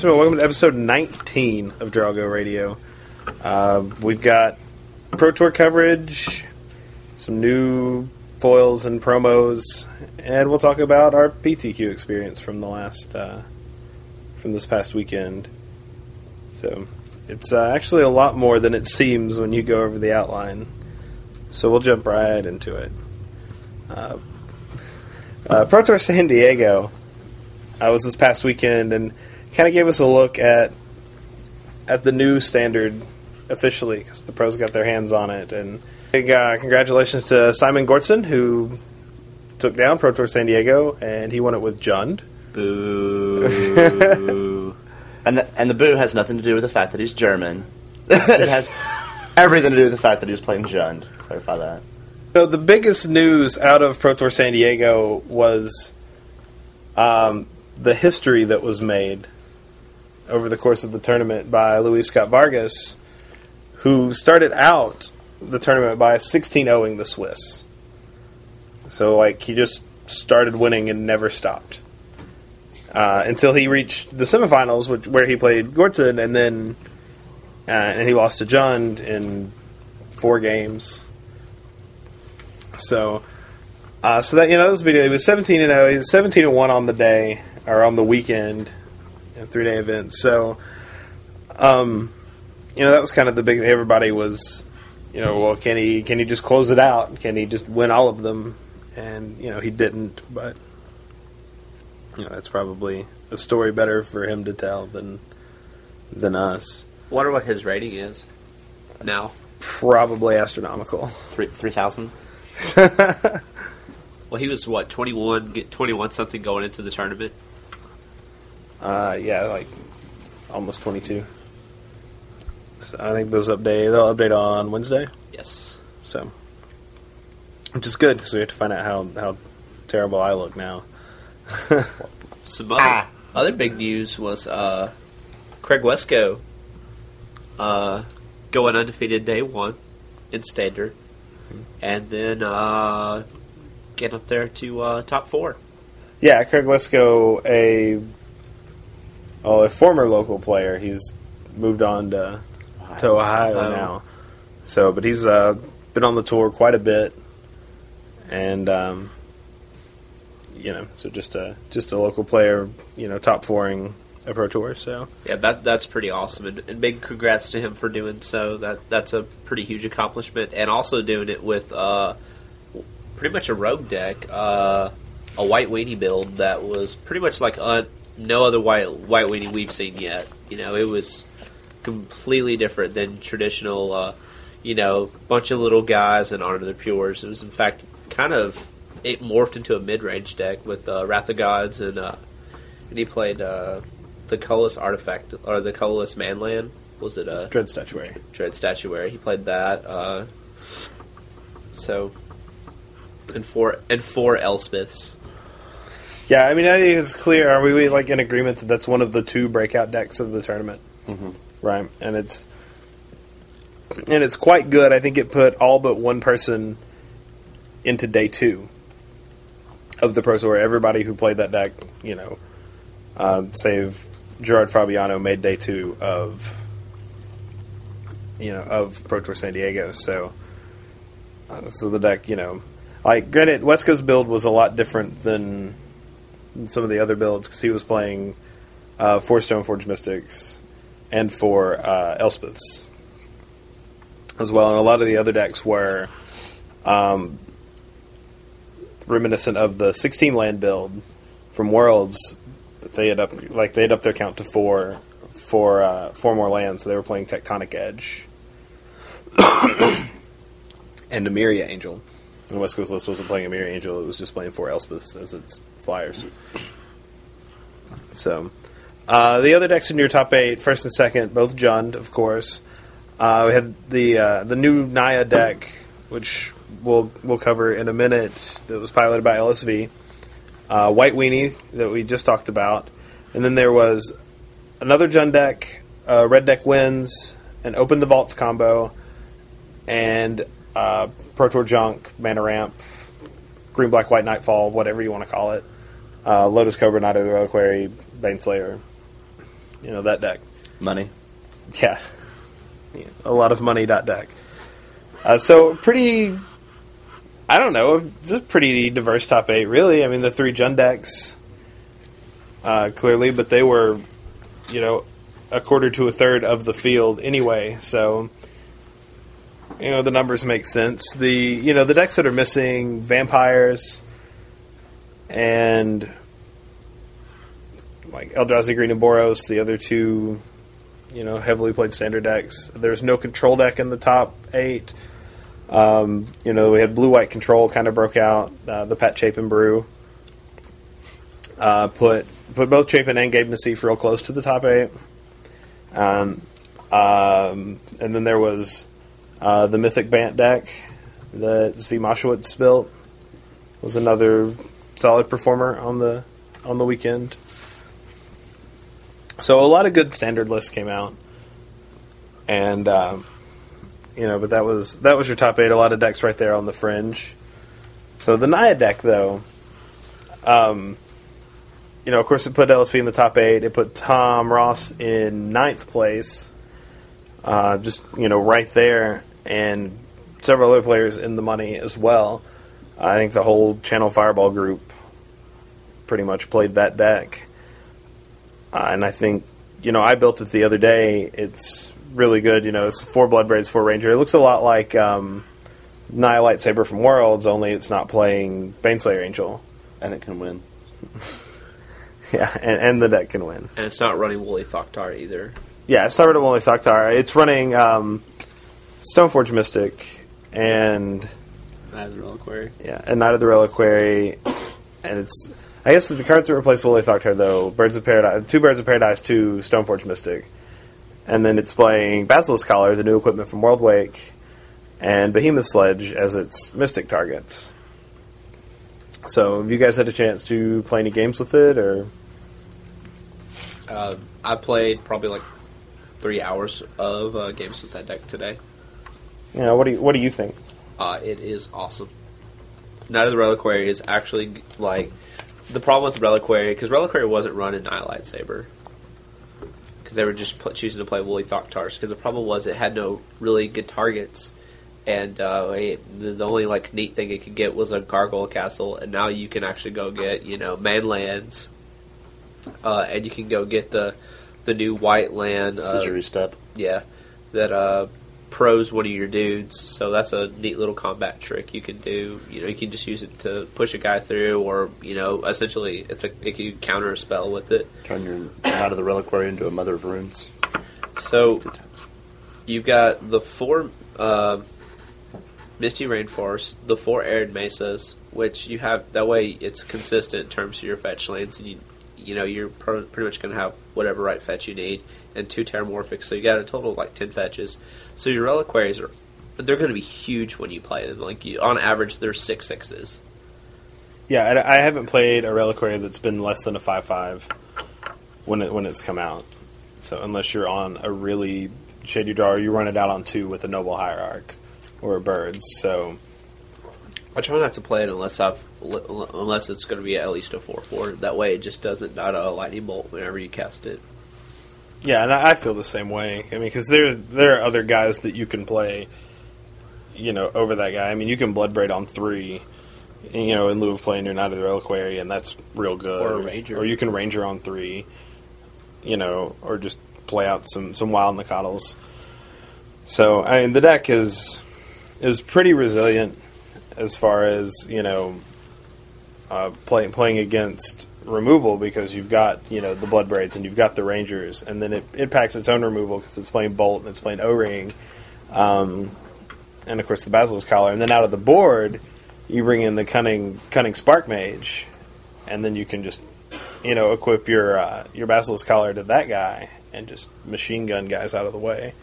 Welcome to episode 19 of DrawGo Radio. Uh, we've got Pro Tour coverage, some new foils and promos, and we'll talk about our PTQ experience from the last, uh, from this past weekend. So, it's uh, actually a lot more than it seems when you go over the outline. So we'll jump right into it. Uh, uh, Pro Tour San Diego I was this past weekend and kind of gave us a look at at the new standard officially because the pros got their hands on it. And big uh, congratulations to Simon Görtzen who took down Pro Tour San Diego and he won it with Jund. Boo. and the, and the boo has nothing to do with the fact that he's German. it has everything to do with the fact that he was playing Jund. Clarify that. So the biggest news out of Pro Tour San Diego was um, the history that was made over the course of the tournament by Luis Scott Vargas, who started out the tournament by 16 0ing the Swiss. So, like, he just started winning and never stopped. Uh, until he reached the semifinals, which, where he played Görtzen, and then uh, and he lost to Jund in four games. So, uh, so that you know, this video. He was seventeen and zero. He was seventeen and one on the day or on the weekend, a three day event. So, um, you know, that was kind of the big. Everybody was, you know, well, can he can he just close it out? Can he just win all of them? And you know, he didn't. But you know, that's probably a story better for him to tell than than us. Wonder what his rating is now. Probably astronomical. Three three thousand. Well, he was what 21, get 21 something going into the tournament. Uh, yeah, like almost 22. So I think those update they'll update on Wednesday. Yes. So, which is good because we have to find out how how terrible I look now. Some other, Ah. other big news was uh, Craig Wescoe uh, going undefeated day one in standard, and then uh, getting up there to uh, top four. Yeah, Craig Wescoe, a oh, a former local player. He's moved on to to Ohio Oh. now. So, but he's uh, been on the tour quite a bit, and um, you know, so just a just a local player, you know, top fouring a pro tour. So, Yeah, that that's pretty awesome, and, and big congrats to him for doing so. That that's a pretty huge accomplishment, and also doing it with uh, pretty much a rogue deck, uh, a white weenie build that was pretty much like uh, no other white white weenie we've seen yet. You know, it was completely different than traditional. Uh, you know, bunch of little guys and Honor the Pures. It was in fact kind of it morphed into a mid range deck with uh, Wrath of Gods and uh, and he played uh, the colorless artifact or the colorless manland. Was it a Dread Statuary. dread statuary? He played that. Uh, so and four and four Elspeths. Yeah, I mean, I think it's clear. Are we like in agreement that that's one of the two breakout decks of the tournament? Mhm. Right, and it's and it's quite good. I think it put all but one person into day two of the Pro Tour. Everybody who played that deck, you know, uh, save Gerard Fabiano, made day two of you know of Pro Tour San Diego. So, uh, so the deck, you know, like granted, Wescoe's build was a lot different than some of the other builds because he was playing uh, four Stoneforge Mystics and four uh, Elspeths as well, and a lot of the other decks were um, reminiscent of the 16 land build from Worlds. They had up like they had up their count to four, four, uh, four more lands. So they were playing Tectonic Edge and Emeria Angel. And West Coast list wasn't playing a Mirror Angel; it was just playing four Elspeths as its flyers. So, uh, the other decks in your top eight, first and second, both Jund, of course. Uh, we had the uh, the new Naya deck, which we'll we'll cover in a minute. That was piloted by LSV. Uh, White Weenie that we just talked about, and then there was another Jund deck, uh, Red Deck Wins, an Open the Vaults combo, and uh, Pro Tour Junk, Mana Ramp, Green Black White Nightfall, whatever you want to call it. Uh, Lotus Cobra, Knight of the Reliquary, Baneslayer. you know that deck. Money. Yeah, Yeah, a lot of money. Dot deck. Uh, so pretty. I don't know. It's a pretty diverse top eight, really. I mean, the three Jund decks, uh, clearly, but they were, you know, a quarter to a third of the field anyway. So, you know, the numbers make sense. The you know the decks that are missing vampires and like Eldrazi Green and Boros, the other two, you know, heavily played standard decks. There's no control deck in the top eight. Um, you know, we had blue white control kind of broke out. Uh, the Pat Chapin brew uh, put put both Chapin and Gabe Nassif real close to the top eight. Um, um, and then there was uh, the Mythic Bant deck that Zvi Mowshowitz built was another solid performer on the on the weekend. So a lot of good standard lists came out, and um, you know, but that was that was your top eight. A lot of decks right there on the fringe. So the Naya deck, though, um, you know, of course, it put LSV in the top eight. It put Tom Ross in ninth place, uh, just you know, right there, and several other players in the money as well. I think the whole Channel Fireball group pretty much played that deck. Uh, and I think, you know, I built it the other day. It's really good. You know, it's four Bloodbraids, four Ranger. It looks a lot like um, Naya Lightsaber from Worlds, only it's not playing Baneslayer Angel. And it can win. Yeah, and, and the deck can win. And it's not running Woolly Thoctar either. Yeah, it's not running only Thoctar. It's running um, Stoneforge Mystic and Neither Reliquary. yeah, and Knight of the Reliquary, and it's I guess the cards that replace Woolly Thoctar though Birds of Paradise, two Birds of Paradise, two Stoneforge Mystic, and then it's playing Basilisk Collar, the new equipment from Worldwake, and Behemoth Sledge as its Mystic targets. So, have you guys had a chance to play any games with it, or Uh, I played probably like three hours of uh, games with that deck today. You know what do you, what do you think? Uh, it is awesome. Knight of the Reliquary is actually like the problem with Reliquary because Reliquary wasn't run in Naya Lightsaber because they were just pl- choosing to play Woolly Thoctars because the problem was it had no really good targets and uh, it, the, the only like neat thing it could get was a Gargoyle Castle and now you can actually go get you know Manlands uh, and you can go get the the new White Land uh, Sejiri Steppe. yeah, that uh, pros one of your dudes. So that's a neat little combat trick you can do. You know, you can just use it to push a guy through, or you know, essentially, it's a it can counter a spell with it. Turn your out of the reliquary into a mother of runes. So you've got the four uh, misty rainforest, the four arid mesas, which you have that way it's consistent in terms of your fetch lands, and you you know you're pro- pretty much going to have whatever right fetch you need, and two terramorphics, so you got a total of like ten fetches. So your reliquaries are they're going to be huge when you play them. Like you, on average, they're six sixes. Yeah, I, I haven't played a reliquary that's been less than a five five when it when it's come out. So unless you're on a really shady draw, you run it out on two with a noble hierarch or a birds. So I try not to play it unless I've unless it's going to be at least a four four. That way, it just doesn't not a lightning bolt whenever you cast it. Yeah, and I I feel the same way. I mean, because there there are other guys that you can play, you know, over that guy. I mean, you can bloodbraid on three. You know, in lieu of playing your Knight of the Reliquary, and that's real good. Or a Ranger. or you can Ranger on three. You know, or just play out some some wild Nacatls. So I mean, the deck is is pretty resilient as far as you know uh, playing playing against removal because you've got you know the blood braids and you've got the rangers and then it, it packs its own removal because it's playing bolt and it's playing o-ring um, and of course the basilisk collar. And then out of the board you bring in the cunning cunning spark mage and then you can just you know equip your uh, your basilisk collar to that guy and just machine gun guys out of the way.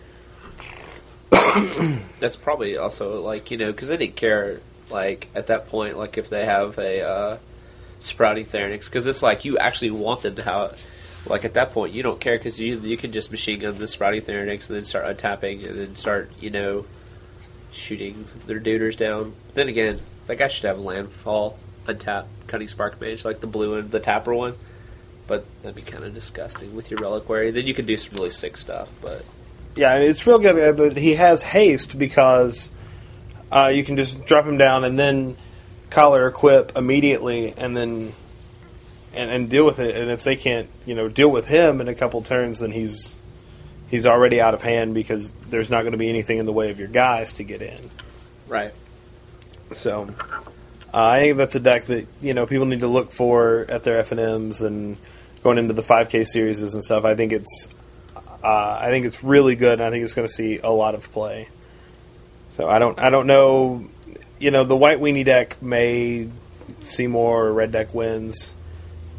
That's probably also like you know because they didn't care like at that point like if they have a uh, sprouting Thrinax because it's like you actually want them to have like at that point you don't care because you you can just machine gun the sprouting Thrinax and then start untapping and then start you know shooting their duders down. Then again, that guy should have landfall untap cutting spark mage like the blue and the tapper one. but that'd be kind of disgusting with your reliquary. Then you can do some really sick stuff, but Yeah, it's real good, uh, but he has haste because uh, you can just drop him down and then collar equip immediately, and then and, and deal with it. And if they can't, you know, deal with him in a couple turns, then he's he's already out of hand because there's not going to be anything in the way of your guys to get in. right. So uh, I think that's a deck that you know people need to look for at their F and M's and going into the 5K series and stuff. I think it's uh, I think it's really good, and I think it's going to see a lot of play. So I don't I don't know, you know, the white weenie deck may see more red deck wins.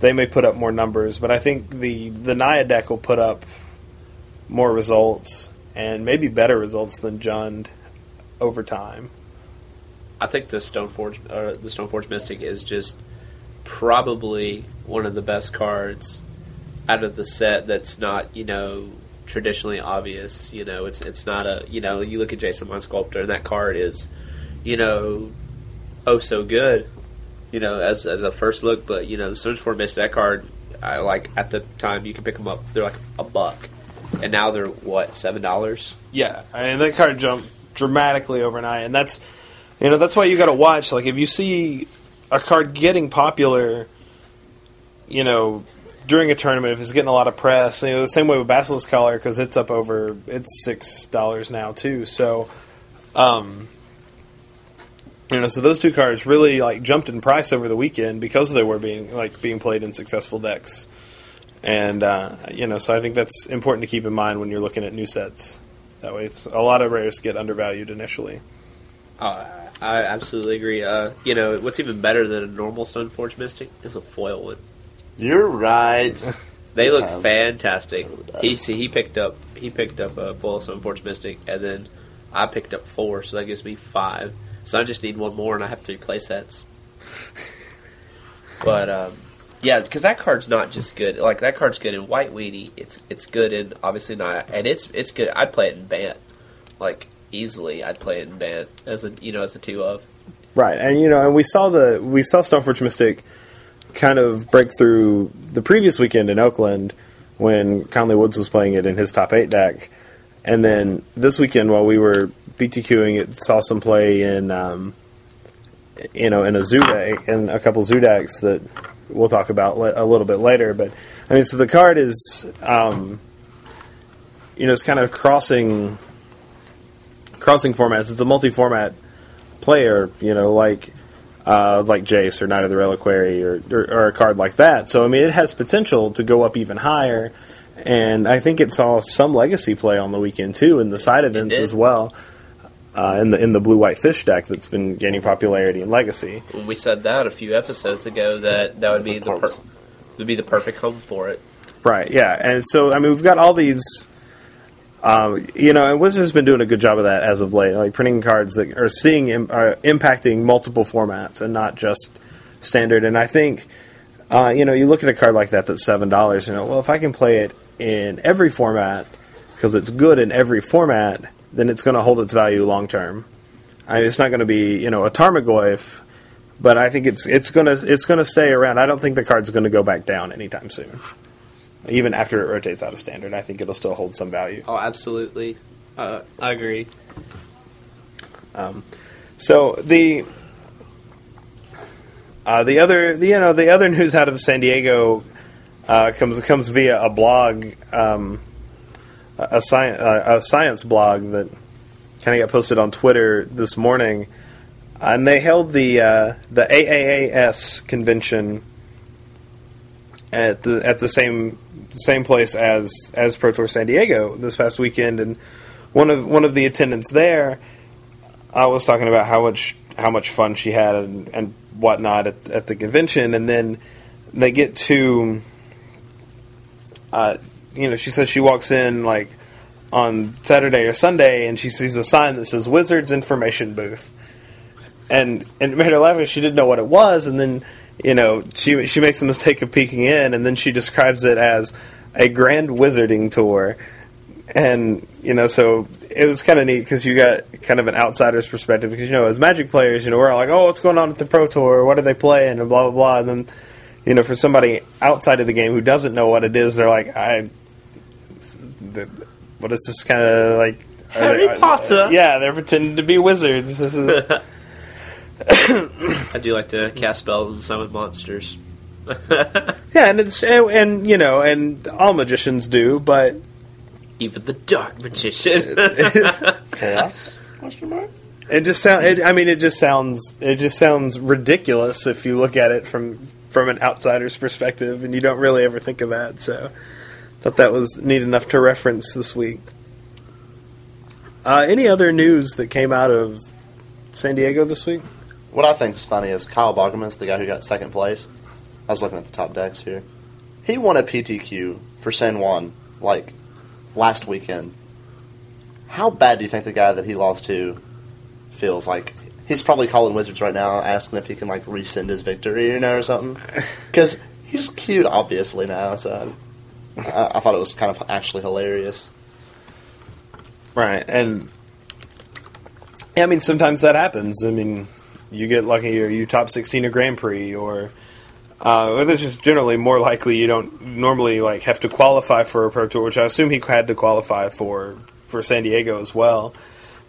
They may put up more numbers, but I think the the Naya deck will put up more results and maybe better results than Jund over time. I think the Stoneforge, uh, the Stoneforge Mystic is just probably one of the best cards out of the set. That's not you know traditionally obvious. You know, it's it's not a you know you look at Jace the Mind Sculptor and that card is you know oh so good. You know, as as a first look, but you know the Stoneforge Mystic that card. I like at the time you can pick them up. They're like a buck, and now they're what seven dollars. Yeah, I mean that card jumped dramatically overnight, and that's you know that's why you got to watch. Like if you see a card getting popular, you know during a tournament, if it's getting a lot of press, you know the same way with Basilisk Collar because it's up over it's six dollars now too. So, um, you know, so those two cards really like jumped in price over the weekend because they were being like being played in successful decks. And uh, you know, so I think that's important to keep in mind when you're looking at new sets. That way, it's, a lot of rares get undervalued initially. Uh, I absolutely agree. Uh, you know what's even better than a normal Stoneforge Mystic is a foil one. You're right. They look Times. fantastic. He see, he picked up he picked up a full Stoneforge Mystic, and then I picked up four, so that gives me five. So I just need one more, and I have three play sets. but um, yeah, because that card's not just good. Like that card's good in White Weenie. It's it's good in obviously not, and it's it's good. I'd play it in Bant, like easily. I'd play it in Bant as a you know as a two of. Right, and you know, and we saw the we saw Stoneforge Mystic kind of break through the previous weekend in Oakland when Conley Woods was playing it in his top eight deck, and then this weekend while we were PTQing it, saw some play in um, you know in a zoo and a couple zoo decks that we'll talk about le- a little bit later. But I mean, so the card is um, you know it's kind of crossing crossing formats. It's a multi-format player, you know, like uh, like Jace or Knight of the Reliquary or, or, or a card like that. So I mean, it has potential to go up even higher, and I think it saw some legacy play on the weekend too in the side events as well. Uh, in the in the blue white fish deck that's been gaining popularity in legacy. We said that a few episodes ago, that that would be the per- would be the perfect home for it. Right, yeah. And so, I mean, we've got all these, um, you know, and Wizards has been doing a good job of that as of late, like printing cards that are seeing, Im- are impacting multiple formats and not just standard. And I think, uh, you know, you look at a card like that that's $7, you know, well, if I can play it in every format, because it's good in every format, then it's going to hold its value long term. I mean, it's not going to be, you know, a Tarmogoyf, but I think it's it's going to it's going to stay around. I don't think the card's going to go back down anytime soon even after it rotates out of standard, I think it'll still hold some value. Oh, absolutely. Uh, I agree. So the uh, the other the, you know the other news out of San Diego uh, comes comes via a blog, um, a, science a science blog that kind of got posted on Twitter this morning, and they held the uh, the AAAS convention at the at the same same place as as Pro Tour San Diego this past weekend, and one of one of the attendants there, I was talking about how much how much fun she had and, and whatnot at, at the convention, and then they get to, uh, you know, she says she walks in like on Saturday or Sunday, and she sees a sign that says Wizards Information Booth, and and it made her laugh because she didn't know what it was, and then you know she she makes the mistake of peeking in, and then she describes it as a grand wizarding tour, and you know so it was kind of neat because you got kind of an outsider's perspective because you know as Magic players, you know we're all like, oh, what's going on at the Pro Tour? What are they playing? And blah blah blah, and then you know, for somebody outside of the game who doesn't know what it is, they're like, I, the, what is this kind of like? Harry they- Potter. yeah, they're pretending to be wizards. This is I do like to cast spells and summon monsters. yeah, and it's and, and you know, and all magicians do, but Even the dark magician. Chaos? Question mark? It just sound. It, I mean, it just sounds. It just sounds ridiculous if you look at it from from an outsider's perspective, and you don't really ever think of that. So, thought that was neat enough to reference this week. Uh, any other news that came out of San Diego this week? What I think is funny is Kyle Boggemes, the guy who got second place. I was looking at the top decks here. He won a PTQ for San Juan like last weekend. How bad do you think the guy that he lost to feels like? He's probably calling Wizards right now, asking if he can like rescind his victory, you know, or something. Because he's cute, obviously now. So I, I thought it was kind of actually hilarious. Right, and yeah, I mean, sometimes that happens. I mean, you get lucky, or you top sixteen a Grand Prix, or uh, this is generally more likely you don't normally like have to qualify for a Pro Tour, which I assume he had to qualify for for San Diego as well,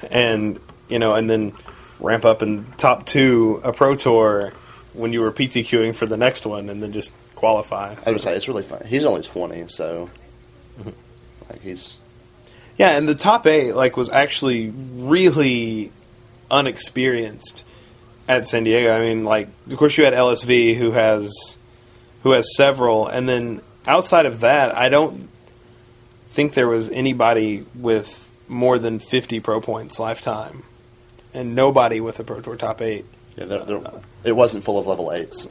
and you know, and then ramp up and top two a Pro Tour when you were PTQing for the next one, and then just qualify. I would say it's really fun. He's only twenty, so mm-hmm. like he's Yeah, and the top eight like was actually really unexperienced at San Diego. I mean, like of course you had LSV who has who has several, and then outside of that, I don't think there was anybody with more than fifty pro points lifetime, and nobody with a Pro Tour top eight. yeah, they're, they're, it wasn't full of level eights.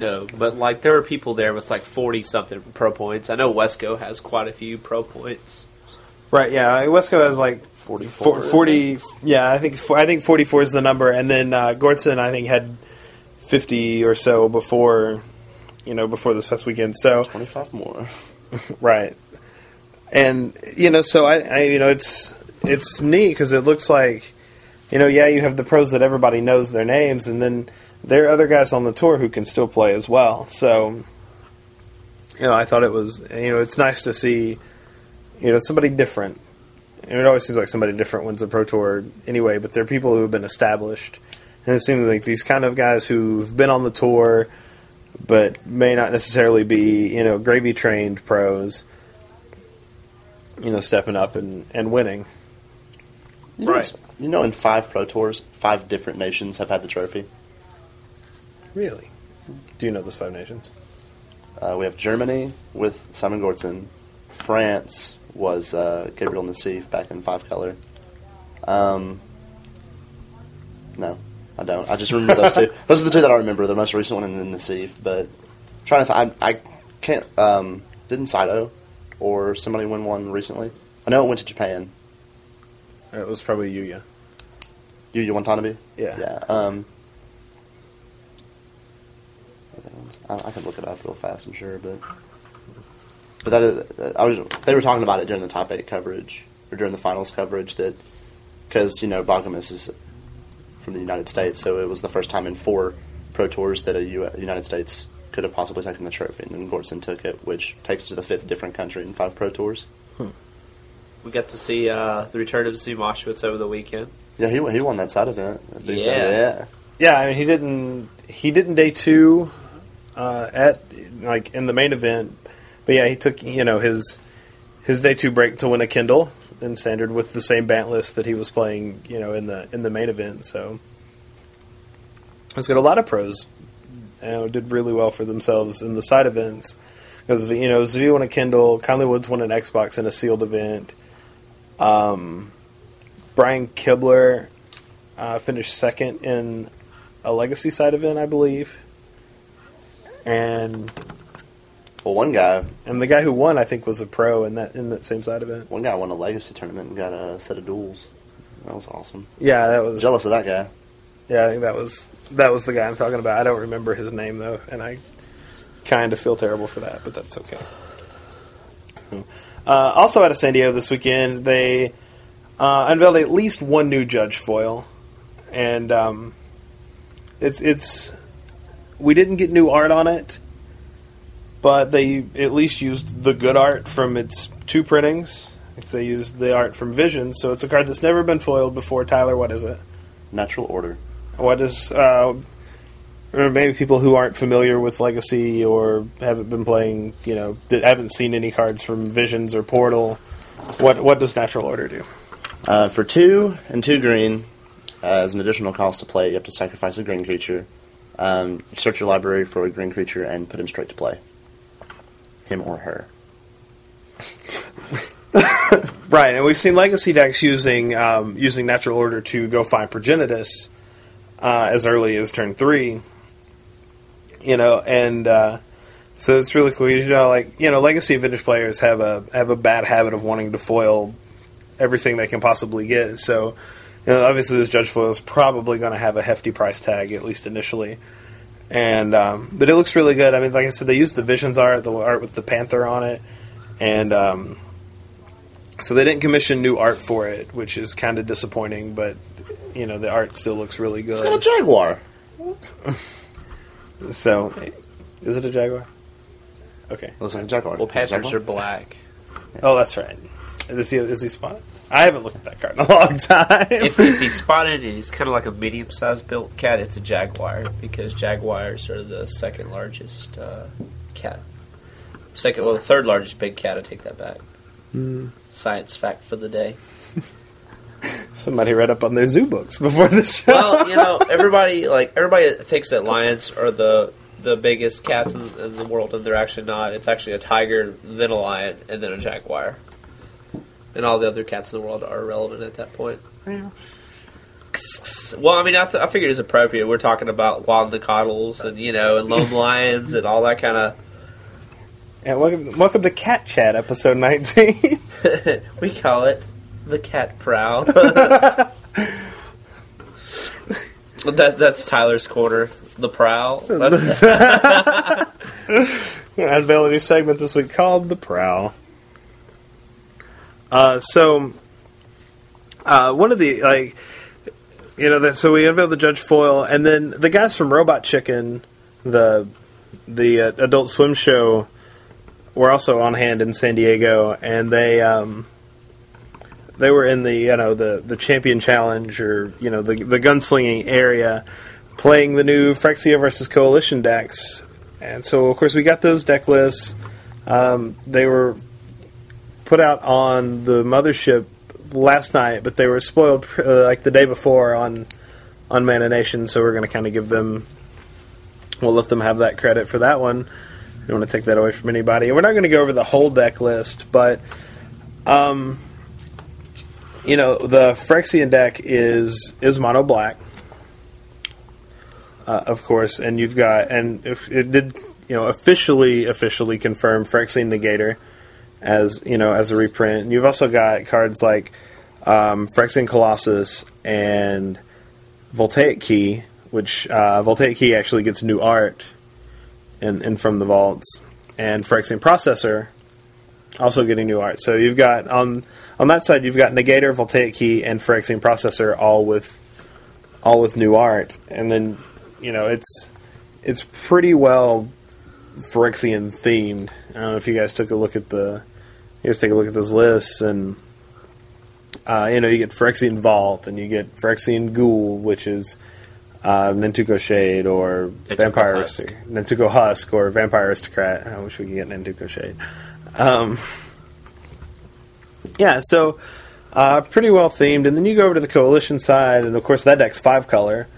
No, but like there were people there with like forty something pro points. I know Wescoe has quite a few pro points. Right? Yeah, Wescoe has like 44, Four- 40 yeah i think i think 44 is the number and then uh, Görtzen i think had 50 or so before you know before this past weekend so Twenty five more. right and you know so i, I you know it's it's neat because it looks like you know yeah you have the pros that everybody knows their names and then there are other guys on the tour who can still play as well so you know i thought it was you know it's nice to see you know somebody different and it always seems like somebody different wins a pro tour anyway but they're people who have been established and it seems like these kind of guys who've been on the tour but may not necessarily be you know gravy trained pros you know stepping up and, and winning You know, Right. You know, in five pro tours, five different nations have had the trophy. Really do you know those five nations Uh, we have Germany with Simon Görtzen. France was uh, Gabriel Nassif back in five color. Um, no, I don't. I just remember those two. Those are the two that I remember. The most recent one and then Nassif. But trying to, th- I, I can't. Um, didn't Saito or somebody win one recently? I know it went to Japan. it was probably Yuya Yuya Watanabe. Yeah. Yeah. Um, I, I can look it up real fast. I'm sure, but but that is, I was they were talking about it during the top eight coverage or during the finals coverage that because you know Boggemes is from the United States, so it was the first time in four pro tours that a U- United States could have possibly taken the trophy, and then Görtzen took it, which takes it to the fifth different country in five pro tours. We got to see uh, the return of Zumashwitz over the weekend. Yeah, he he won that side event. That side- Yeah. yeah. yeah I mean he didn't he didn't day two uh, at like in the main event. But yeah he took you know his his day two break to win a Kindle in standard with the same bant list that he was playing you know in the in the main event. So it's got a lot of pros you know, did really well for themselves in the side events. Because you know Zvi won a Kindle Conley Woods won an Xbox in a sealed event. Um, Brian Kibler uh, finished second in a legacy side event, I believe. And Well, one guy and the guy who won, I think, was a pro in that in that same side event. One guy won a legacy tournament and got a set of duels. That was awesome. Yeah, that was Jealous of that guy. Yeah, I think that was that was the guy I'm talking about. I don't remember his name though, and I kind of feel terrible for that, but that's okay. Uh, also out of San Diego this weekend, they uh, unveiled at least one new judge foil, and um, it's it's we didn't get new art on it, but they at least used the good art from its two printings. They used the art from Vision, so it's a card that's never been foiled before. Tyler, what is it? Natural order. What is uh, or maybe people who aren't familiar with Legacy or haven't been playing, you know, that haven't seen any cards from Visions or Portal. What what does Natural Order do? Uh, for two and two green, uh, as an additional cost to play, you have to sacrifice a green creature. Um, search your library for a green creature and put him straight to play. Him or her. Right, and we've seen Legacy decks using um, using Natural Order to go find Progenitus uh, as early as turn three. You know, and uh, so it's really cool. You know, like you know, Legacy Vintage players have a have a bad habit of wanting to foil everything they can possibly get. So, you know, obviously this Judge foil is probably going to have a hefty price tag at least initially. And um, but it looks really good. I mean, like I said, they used the Visions art, the art with the Panther on it, and um, so they didn't commission new art for it, which is kind of disappointing. But you know, the art still looks really good. It's got a jaguar. So, is it a Jaguar? Okay. Looks like a jaguar. Well, Panthers Jaguar? are black. Oh, that's right. Is he is he spotted? I haven't looked at that card in a long time. if, if he's spotted and he's kind of like a medium-sized built cat, it's a jaguar because jaguars are the second largest uh, cat. Second, well, the third largest big cat. I take that back. Science fact for the day. Somebody read up on their zoo books before the show. Well, you know, everybody like everybody thinks that lions are the the biggest cats in, in the world, and they're actually not. It's actually a tiger, then a lion, and then a jaguar. And all the other cats in the world are irrelevant at that point. Well, I mean, I, th- I figured it's appropriate. We're talking about wild Nacatls and you know, and lone lions and all that kind of. Yeah, welcome, welcome to Cat Chat, episode 19. we call it the cat prowl. that that's Tyler's corner. The prowl. That's, I unveil a new segment this week called The Prowl. Uh, so, uh, one of the, like, you know, that, so we unveiled the Judge Foil, and then the guys from Robot Chicken, the the uh, Adult Swim show, were also on hand in San Diego, and they um, they were in the you know the the Champion Challenge or you know the the gunslinging area, playing the new Phyrexia versus Coalition decks, and so of course we got those deck lists. Um, they were put out on the mothership last night, but they were spoiled uh, like the day before on on Mana Nation. So we're going to kind of give them. We'll let them have that credit for that one. We don't want to take that away from anybody. And we're not going to go over the whole deck list, but um, you know the Phyrexian deck is is mono black, uh, of course, and you've got and if it did you know officially officially confirm Phyrexian Negator as you know as a reprint. And you've also got cards like um, Phyrexian Colossus and Voltaic Key, which uh, Voltaic Key actually gets new art in, in from the vaults, and Phyrexian Processor also getting new art. So you've got on on that side you've got Negator, Voltaic Key, and Phyrexian Processor all with all with new art, and then you know it's it's pretty well Phyrexian themed. I don't know if you guys took a look at the you guys take a look at those lists and. Uh, you know, you get Phyrexian Vault and you get Phyrexian Ghoul, which is uh, Nantuko Shade or Nantuko Vampire Husk. Nantuko Husk or Vampire Aristocrat. I wish we could get Nantuko Shade. Um, yeah, so uh, pretty well themed. And then you go over to the Coalition side, and of course that deck's five color.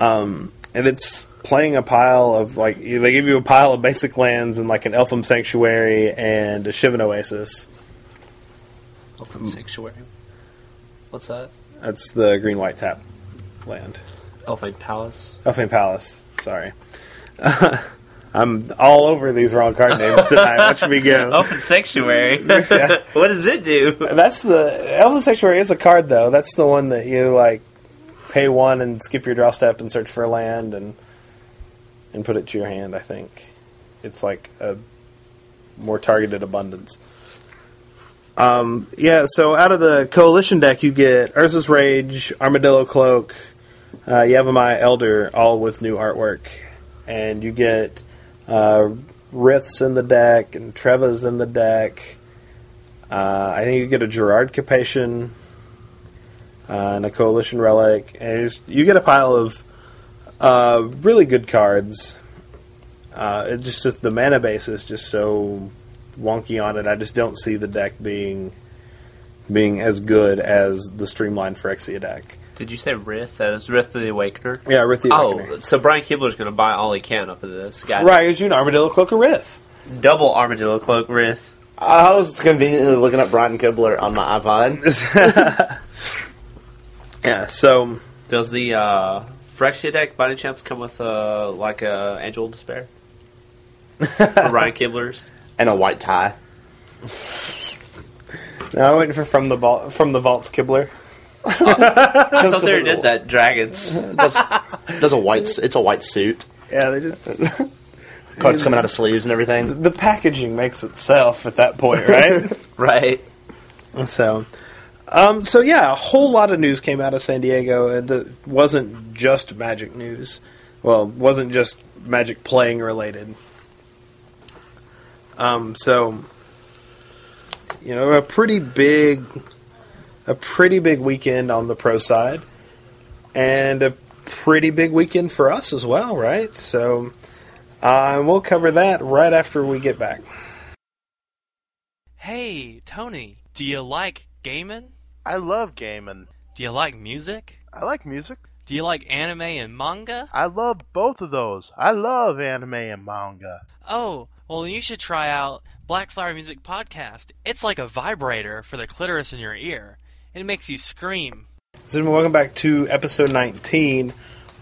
Um, and it's playing a pile of like they give you a pile of basic lands and like an Elfhame Sanctuary and a Shivan Oasis. Open mm. sanctuary. What's that? That's the green white tap land. Elfhame Palace. Elfhame Palace. Sorry. I'm all over these wrong card names tonight. Watch me go. Open sanctuary. Yeah. what does it do? That's the Elfhame Sanctuary is a card though. That's the one that you like pay one and skip your draw step and search for a land and and put it to your hand. I think it's like a more targeted abundance. Um, yeah, so out of the coalition deck, you get Urza's Rage, Armadillo Cloak, uh, Elder, all with new artwork, and you get uh, Riths in the deck and Treva's in the deck. Uh, I think you get a Gerrard Capashen uh, and a Coalition Relic, and you get a pile of uh, really good cards. Uh, it just, just the mana base is just so wonky on it. I just don't see the deck being being as good as the streamlined Phyrexia deck. Did you say Rith? That is Rith the Awakener? Yeah, Rith the Awakener. Oh, so Brian Kibler's going to buy all he can up of this guy. Right, as you know, Armadillo Cloak of Rith. Double Armadillo Cloak Rith. I was conveniently looking up Brian Kibler on my iPod. Yeah, so Does the uh, Phyrexia deck by any chance come with uh, like a Angel of Despair? For Brian Kibler's? and a white tie. now I'm waiting for from the vault, from the vaults Kibler. I thought they did that. Dragons. Does, does a white? It's a white suit. Yeah, they just Cards coming out of sleeves and everything. the packaging makes itself at that point, right? right. so, um, so yeah, a whole lot of news came out of San Diego, and that wasn't just Magic news. Well, wasn't just Magic playing related. Um, so, you know, a pretty big, a pretty big weekend on the pro side, and a pretty big weekend for us as well, right? So, uh, we'll cover that right after we get back. Hey, Tony, do you like gaming? I love gaming. Do you like music? I like music. Do you like anime and manga? I love both of those. I love anime and manga. Oh, well, you should try out Black Flower Music Podcast. It's like a vibrator for the clitoris in your ear. It makes you scream. So welcome back to episode 19.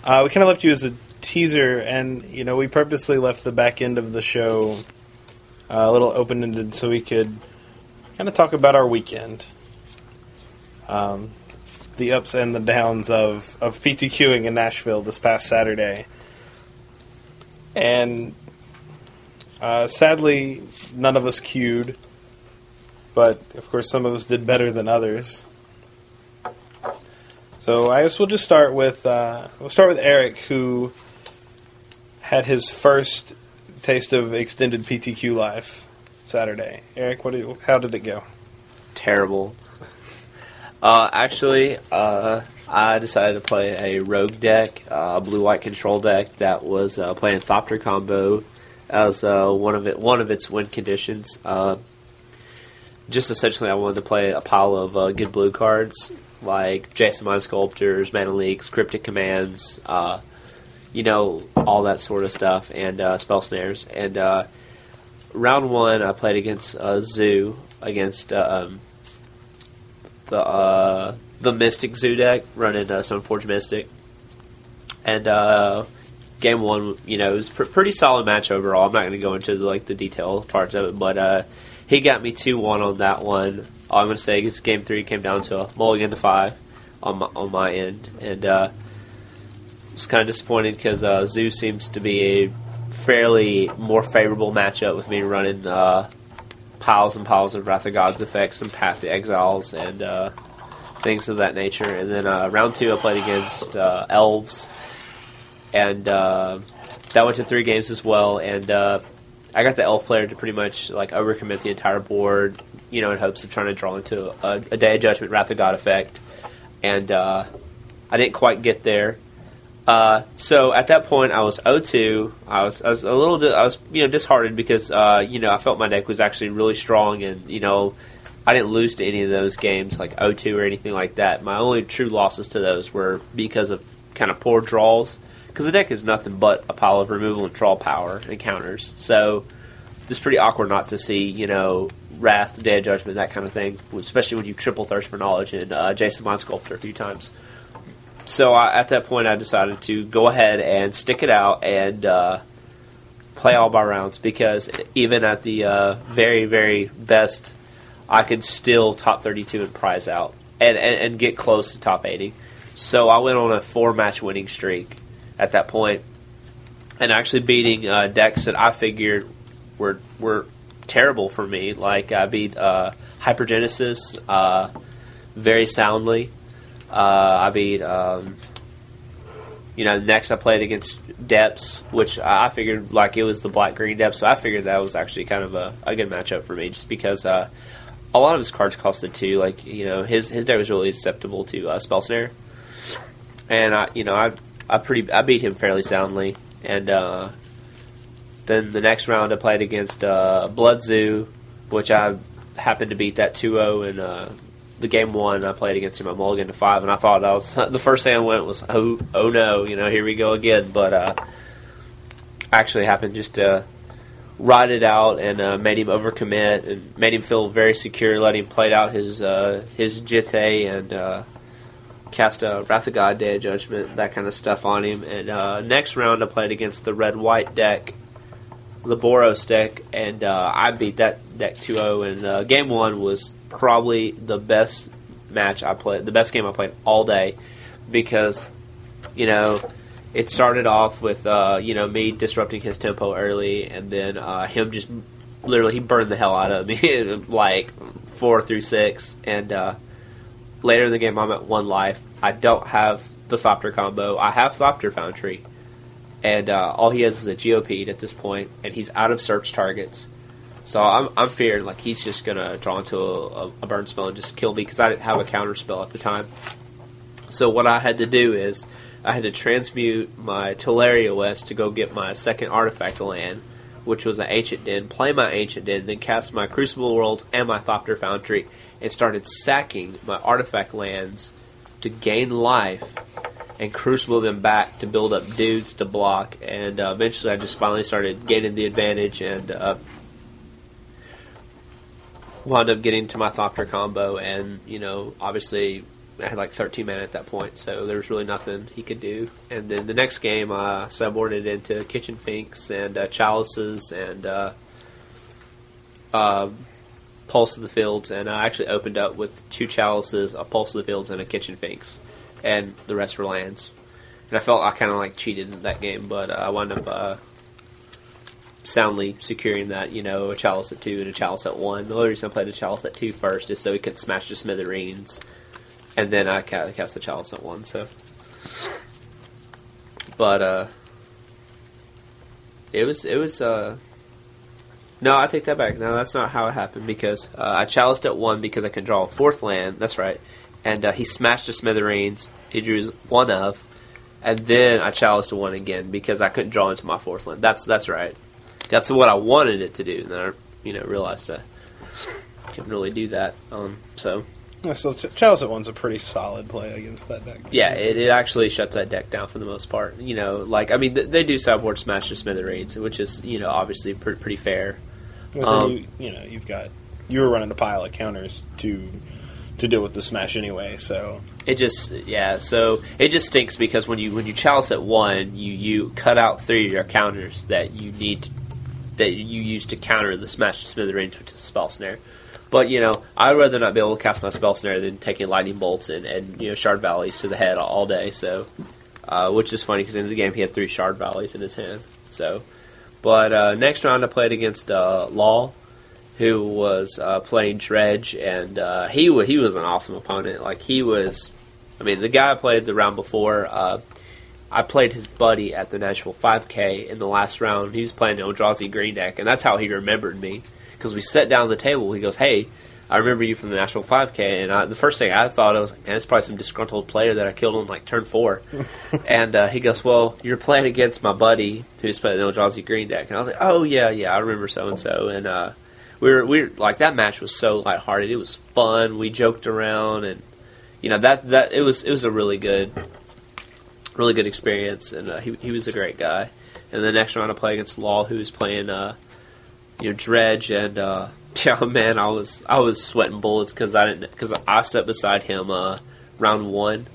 Uh, we kind of left you as a teaser, and you know we purposely left the back end of the show uh, a little open ended so we could kind of talk about our weekend, um, the ups and the downs of of PTQing in Nashville this past Saturday, and uh, sadly none of us queued, but of course some of us did better than others. So I guess we'll just start with uh, we'll start with Eric, who had his first taste of extended PTQ life Saturday. Eric, what how did it go? Terrible. Uh, actually, uh, I decided to play a rogue deck, uh, a blue-white control deck that was uh, playing Thopter combo as uh, one of it one of its win conditions. Uh, just essentially, I wanted to play a pile of uh, good blue cards like Jace the Mind Sculptors, Mana Leaks, Cryptic Commands, uh, you know, all that sort of stuff, and uh, Spell Snares. And uh, round one, I played against uh, Zoo against uh, um, the uh, the Mystic Zoo deck, running uh, Stoneforge Mystic, and uh, game one, you know, it was pr- pretty solid match overall. I'm not going to go into the, like the detail parts of it, but uh, he got me two one on that one. All I'm going to say is game three came down to a mulligan to five on my, on my end, and uh, it's kind of disappointed because uh, Zoo seems to be a fairly more favorable matchup with me running uh, piles and piles of Wrath of Gods effects and Path to Exiles and uh, things of that nature. And then uh, round two, I played against uh, Elves, and uh, that went to three games as well. And uh, I got the Elf player to pretty much like overcommit the entire board, you know, in hopes of trying to draw into a, a Day of Judgment Wrath of God effect. And uh, I didn't quite get there. Uh, so at that point, I was 0-2. I was, I was a little, di- I was you know disheartened because uh, you know I felt my deck was actually really strong, and you know I didn't lose to any of those games like 0-2 or anything like that. My only true losses to those were because of kind of poor draws, because the deck is nothing but a pile of removal and draw power and counters. So it's pretty awkward not to see you know Wrath, Day of Judgment, that kind of thing, especially when you triple thirst for knowledge and uh, Jace the Mind Sculptor a few times so I, at that point, I decided to go ahead and stick it out and uh, play all my rounds because even at the uh, very, very best, I could still top 32 and prize out and, and, and get close to top 80. So I went on a four match winning streak at that point and actually beating uh, decks that I figured were were terrible for me. Like I beat uh, Hypergenesis uh, very soundly. Uh, I beat um, you know, next I played against Depths, which I figured like it was the black green Depths, so I figured that was actually kind of a, a good matchup for me, just because uh, a lot of his cards costed two. Like you know, his his deck was really susceptible to uh, spell snare, and I you know I I pretty I beat him fairly soundly, and uh, then the next round I played against uh, Blood Zoo, which I happened to beat that 2-0 in uh, the game one. I played against him at Mulligan to five, and I thought I was the first thing I went was oh oh no, you know here we go again. But uh, actually happened just to ride it out and uh, made him overcommit and made him feel very secure. Let him play out his uh, his jitte and uh, cast a Wrath of God, Day of Judgment, that kind of stuff on him. And uh, next round I played against the red white deck. The Boros deck, and uh, I beat that deck 2-0. And uh, game one was probably the best match I played, the best game I played all day, because you know it started off with uh, you know me disrupting his tempo early, and then uh, him just literally he burned the hell out of me like four through six, and uh, later in the game I'm at one life. I don't have the Thopter combo. I have Thopter Foundry, and uh, all he has is a GOP at this point, and he's out of search targets. So I'm, I'm fearing like he's just gonna draw into a, a burn spell and just kill me because I didn't have a counter spell at the time. So what I had to do is I had to transmute my Tolaria West to go get my second artifact land, which was an Ancient Den, play my Ancient Den, then cast my Crucible Worlds and my Thopter Foundry, and started sacking my artifact lands to gain life and crucible them back to build up dudes to block. And uh, eventually, I just finally started gaining the advantage and uh, wound up getting to my Thopter combo. And you know, obviously, I had like 13 mana at that point, so there was really nothing he could do. And then the next game, I subboarded into Kitchen Finks and uh, Chalices and uh, uh, Pulse of the Fields, and I actually opened up with two Chalices, a Pulse of the Fields, and a Kitchen Finks, and the rest were lands. And I felt I kind of like cheated in that game, but uh, I wound up uh, soundly securing that, you know, a Chalice at two and a Chalice at one. The only reason I played a Chalice at two first is so he could smash the Smithereens and then I ca- cast the chalice at one. So, but uh, it was it was uh, no, I take that back. No, that's not how it happened because uh, I chaliced at one because I can draw a fourth land. That's right, and uh, he smashed the smithereens. He drew one of, and then I chaliced to one again because I couldn't draw into my fourth land. That's that's right. That's what I wanted it to do. And then I, you know, realized I couldn't really do that. Um, so Yeah, so Ch- Chalice at one's a pretty solid play against that deck. Yeah, it, it actually shuts that deck down for the most part. You know, like I mean, th- they do sideboard smash to smithereens, which is you know obviously pre- pretty fair. Um, you, you know, you've got you were running a pile of counters to to deal with the smash anyway. So It just yeah, so it just stinks because when you when you chalice at one, you you cut out three of your counters that you need to, that you use to counter the smash to smithereens, which is a spell snare. But you know, I'd rather not be able to cast my spell snare than taking lightning bolts and, and you know shard volleys to the head all day. So, uh, which is funny because in the game he had three shard volleys in his hand. So, but uh, next round I played against uh, Law, who was uh, playing Dredge, and uh, he wa he was an awesome opponent. Like he was, I mean, the guy I played the round before. I played his buddy at the Nashville 5K in the last round. He was playing the Eldrazi Green deck, and that's how he remembered me. Because we sat down at the table, he goes, "Hey, I remember you from the Nashville 5K." And I, the first thing I thought, I was like, "Man, it's probably some disgruntled player that I killed on like turn four. and uh, he goes, "Well, you're playing against my buddy who's playing the Eldrazi Green deck." And I was like, "Oh yeah, yeah, I remember so and so." And uh, we were we were like that match was so lighthearted. It was fun. We joked around, and you know that that it was it was a really good really good experience, and uh, he he was a great guy. And the next round I play against Law, who was playing uh, you know Dredge, and uh, yeah, man, I was I was sweating bullets because I didn't because I sat beside him uh, round one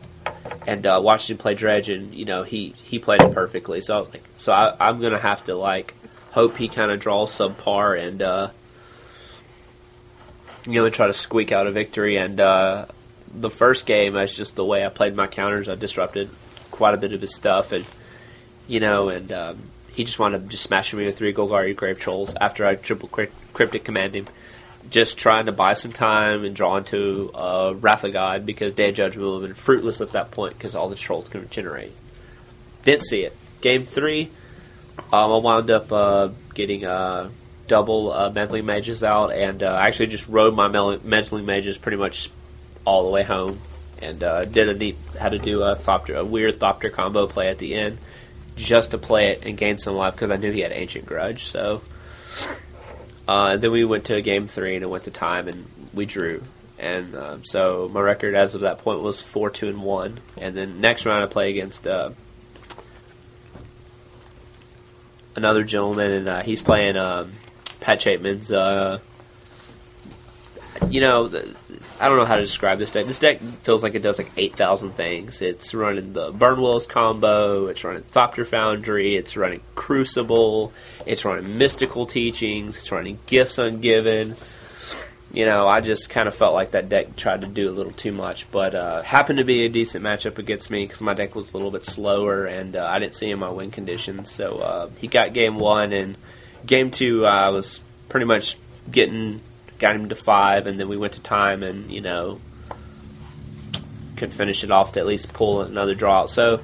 and uh, watched him play Dredge, and you know he he played it perfectly. So I was like, so I, I'm gonna have to like hope he kind of draws subpar and uh, you know try to squeak out a victory. And uh, the first game, that's just the way I played my counters. I disrupted quite a bit of his stuff, and you know, and um, he just wound up just smashing me with three Golgari Grave Trolls after I triple cryptic command him. Just trying to buy some time and draw into uh, Wrath of God because Day of Judgment would have been fruitless at that point because all the trolls can regenerate. didn't see it. Game three, um, I wound up uh, getting uh, double uh, Meddling Mages out, and uh, I actually just rode my Meddling Mages pretty much all the way home, and uh, did a neat had to do a Thopter, a weird Thopter combo play at the end, just to play it and gain some life because I knew he had Ancient Grudge. So, uh, then we went to game three and it went to time, and we drew. And um, so my record as of that point was four, two, and one. And then next round I play against uh, another gentleman, and uh, he's playing um, Pat Chapin's. Uh, you know, the, I don't know how to describe this deck. This deck feels like it does like eight thousand things. It's running the Burnwillows combo. It's running Thopter Foundry. It's running Crucible. It's running Mystical Teachings. It's running Gifts Ungiven. You know, I just kind of felt like that deck tried to do a little too much, but uh, happened to be a decent matchup against me because my deck was a little bit slower and uh, I didn't see him my win conditions. So uh, he got game one, and game two I was pretty much getting got him to five, and then we went to time, and you know could finish it off to at least pull another draw. So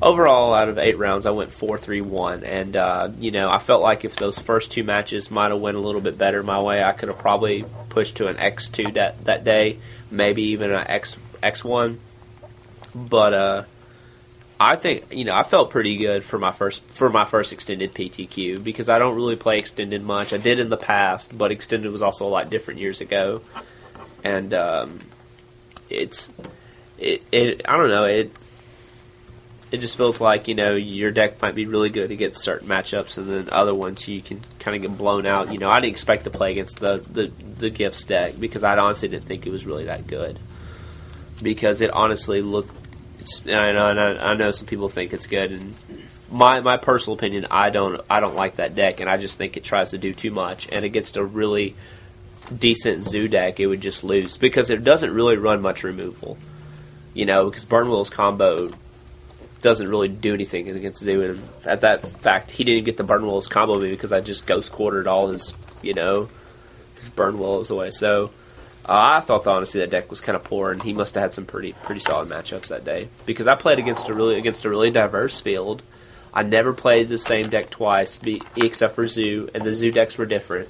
overall, out of eight rounds, I went four, three, one, and uh, you know I felt like if those first two matches might have went a little bit better my way, I could have probably pushed to an X two that that day, maybe even an X X one. But uh, I think you know I felt pretty good for my first for my first extended PTQ because I don't really play extended much. I did in the past, but extended was also a lot different years ago, and um, it's it, it I don't know it it just feels like you know your deck might be really good against certain matchups, and then other ones you can kind of get blown out. You know, I didn't expect to play against the the, the gifts deck because I honestly didn't think it was really that good because it honestly looked. It's, I know, and I, I know some people think it's good, and my my personal opinion, I don't I don't like that deck, and I just think it tries to do too much, and against a really decent zoo deck, it would just lose because it doesn't really run much removal. You know, because Burnwill's combo doesn't really do anything against Zoo. And at that fact, he didn't get the Burnwillows combo because I just ghost quartered all his, you know, his Burnwillows away. So uh, I thought honestly that deck was kind of poor, and he must have had some pretty pretty solid matchups that day because I played against a really against a really diverse field. I never played the same deck twice, be, except for Zoo, and the Zoo decks were different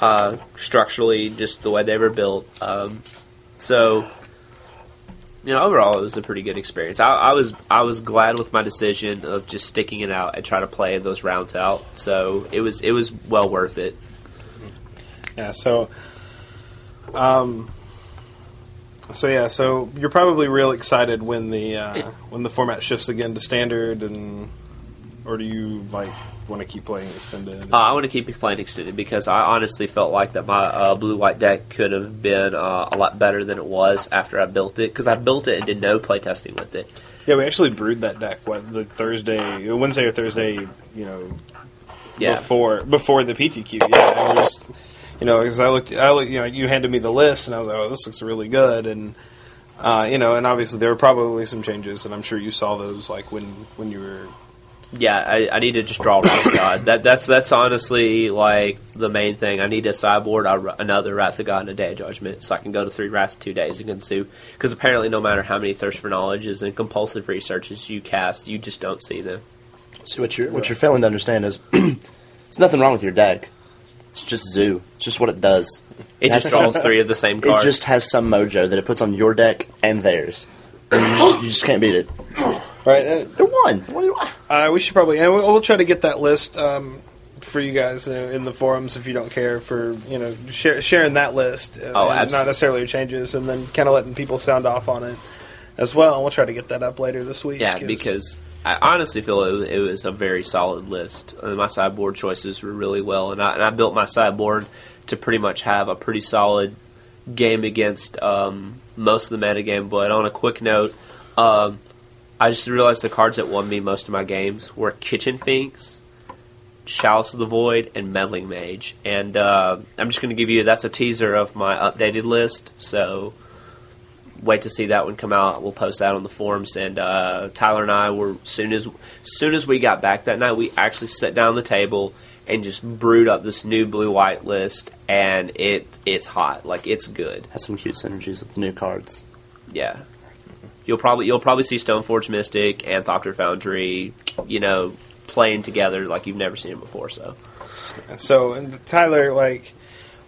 uh, structurally, just the way they were built. Um, so you know, overall, it was a pretty good experience. I, I, was I was glad with my decision of just sticking it out and try to play those rounds out. So it was it was well worth it. Yeah. So, um, so yeah. So you're probably real excited when the uh, when the format shifts again to standard, and or do you like want to keep playing extended? Uh, I want to keep playing extended because I honestly felt like that my uh, blue white deck could have been uh, a lot better than it was after I built it because I built it and did no play testing with it. Yeah, we actually brewed that deck what the Thursday, Wednesday or Thursday, you know, Yeah, before before the PTQ. Yeah, and we just, you know, because I looked, I looked, you know, you handed me the list, and I was like, oh, this looks really good, and uh, you know, and obviously there were probably some changes, and I'm sure you saw those like when when you were. yeah. I, I need to just draw Wrath of God. That that's that's honestly like the main thing. I need to sideboard a, another Wrath of God and a Day of Judgment so I can go to three Wraths two days and Zoo. Because apparently, no matter how many Thirst for Knowledges and compulsive researches you cast, you just don't see them. See what you're what you're failing to understand is there's nothing wrong with your deck. It's just zoo. It's just what it does. It just has draws some- three of the same It just has some mojo that it puts on your deck and theirs. And you, just, you just can't beat it. Right. Uh, They're one. What do you, uh, we should probably, and we'll, we'll try to get that list um, for you guys in the forums if you don't care for you know share, sharing that list. Uh, Oh, and abs- not necessarily changes, and then kind of letting people sound off on it as well. And we'll try to get that up later this week. Yeah, because I honestly feel it was, it was a very solid list. Uh, my sideboard choices were really well, and I, and I built my sideboard to pretty much have a pretty solid game against um, most of the metagame. But on a quick note, um, I just realized the cards that won me most of my games were Kitchen Finks, Chalice of the Void, and Meddling Mage. And uh, I'm just going to give you that's a teaser of my updated list. So wait to see that one come out. We'll post that on the forums. And uh, Tyler and I were soon as soon as we got back that night, we actually sat down the table and just brewed up this new blue white list, and it it's hot, like it's good. has some cute synergies with the new cards. Yeah, you'll probably you'll probably see Stoneforge Mystic and Thopter Foundry, you know, playing together like you've never seen them before. So So, and Tyler, like,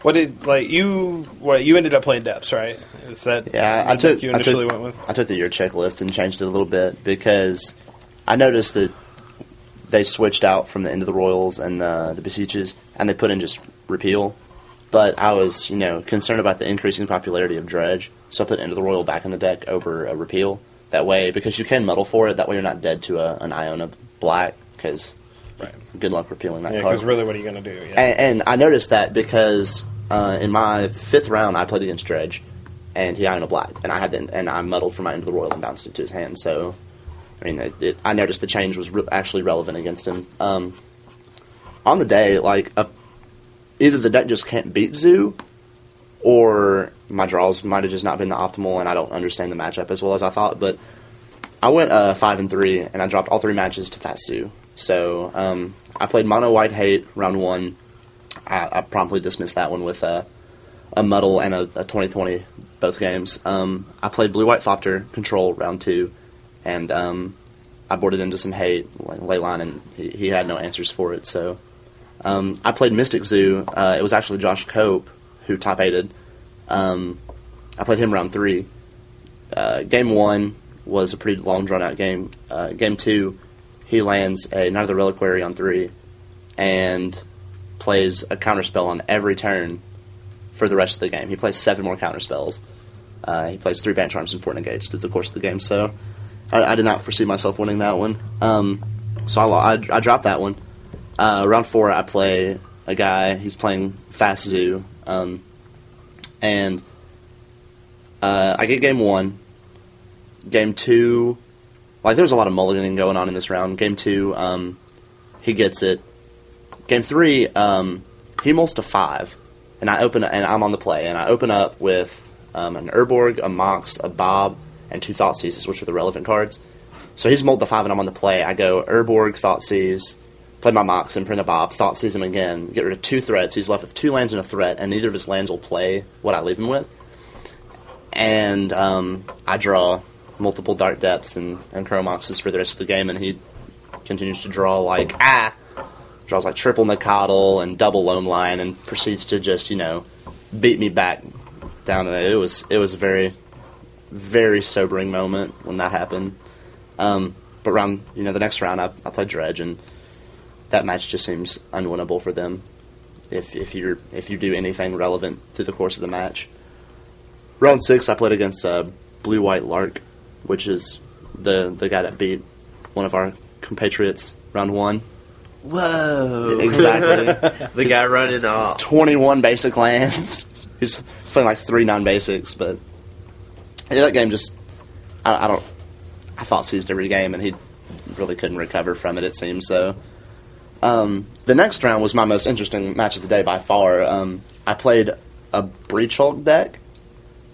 what did like you? What you ended up playing depths, right? Is that Yeah, I took you I took- initially went with? I took the year checklist and changed it a little bit because I noticed that they switched out from the Into the Roils and uh, the Beseeches, and they put in just repeal. But I was, you know, concerned about the increasing popularity of Dredge, so I put Into the Roil back in the deck over a repeal. That way, because you can muddle for it, that way you're not dead to a, an Iona Black, because Right. good luck repealing that Yeah, card. because really, what are you going to do? Yeah. And, and I noticed that because uh, in my fifth round, I played against Dredge, and he Iona Black, and I had the, and I muddled for my Into the Roil and bounced it to his hand. So, I mean, it, it, I noticed the change was re- actually relevant against him. Um, on the day, like a, either the deck just can't beat Zoo, or my draws might have just not been the optimal, and I don't understand the matchup as well as I thought. But I went uh, five and three, and I dropped all three matches to Fat Zoo. So um, I played Mono White Hate round one. I, I promptly dismissed that one with uh, a muddle and a, a 2020 both games. Um, I played Blue White Thopter Control round two, and um, I boarded into some hate Leyline, and he, he had no answers for it. So um, I played Mystic Zoo. Uh, it was actually Josh Cope who top eighted. Um, I played him round three. Uh, game one was a pretty long drawn out game. Uh, game two, he lands a Knight of the Reliquary on three, and plays a counterspell on every turn for the rest of the game. He plays seven more counterspells. Uh, he plays three Bant Charms and four Negates through the course of the game. So I, I did not foresee myself winning that one. Um, so I, I, I dropped that one. Uh, round four, I play a guy. He's playing Fast Zoo, um, and uh, I get game one. Game two, like there's a lot of mulliganing going on in this round. Game two, um, he gets it. Game three, um, he mulls to five, and I open and I'm on the play, and I open up with um, an Urborg, a Mox, a Bob, and two Thoughtseize, which are the relevant cards. So he's mulled to five, and I'm on the play. I go Urborg, Thoughtseize, play my Mox, and print a Bob, Thoughtseize him again, get rid of two threats. He's left with two lands and a threat, and neither of his lands will play what I leave him with. And um, I draw multiple Dark Depths and, and Chromoxes for the rest of the game, and he continues to draw like, ah! Draws like triple Nacatl and double Loam Lion, and proceeds to just, you know, beat me back down. It was, it was a very, very sobering moment when that happened. Um, but round, you know, the next round, I, I played Dredge, and that match just seems unwinnable for them. If if you if you do anything relevant through the course of the match. Round six, I played against uh, Blue White Lark, which is the the guy that beat one of our compatriots round one. whoa, Exactly, the guy running off. twenty one basic lands. He's playing like three non basics, but yeah, that game just I, I don't. I thought seized every game, and he really couldn't recover from it. It seems so. Um, the next round was my most interesting match of the day by far. Um, I played a Breach Hulk deck,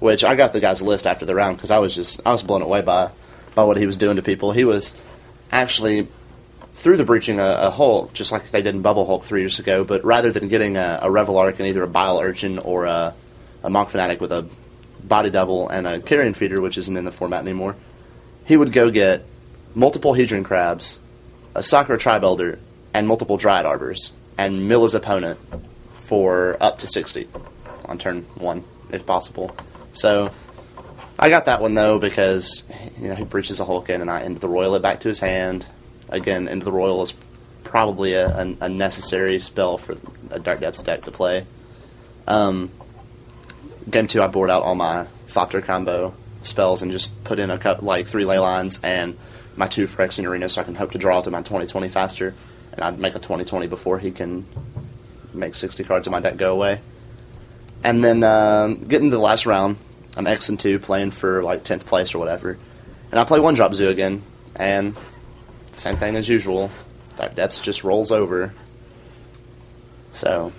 which I got the guy's list after the round because I was just I was blown away by by what he was doing to people. He was actually through the breaching a, a just like they did in Bubble Hulk three years ago. But rather than getting a, a Reveillark and either a Bile Urchin or a, a Mogg Fanatic with a body double and a Carrion Feeder, which isn't in the format anymore, he would go get multiple Hedron Crabs, a Sakura Tribe Elder, and multiple Dryad Arbors, and mill his opponent for up to 60 on turn one, if possible. So I got that one though because you know he breaches a Hulk in, and I Into the Roil it back to his hand. Again, Into the Roil is probably a, a, a necessary spell for a Dark Depths deck to play. Um, game two, I board out all my Thopter combo spells and just put in a cut like three ley lines and my two Phyrexian Arena, so I can hope to draw to my 2020 faster, and I'd make a 2020 before he can make 60 cards in my deck go away. And then um, getting to the last round, I'm X and two playing for like 10th place or whatever, and I play one drop zoo again, and same thing as usual. Dark Depths just rolls over. So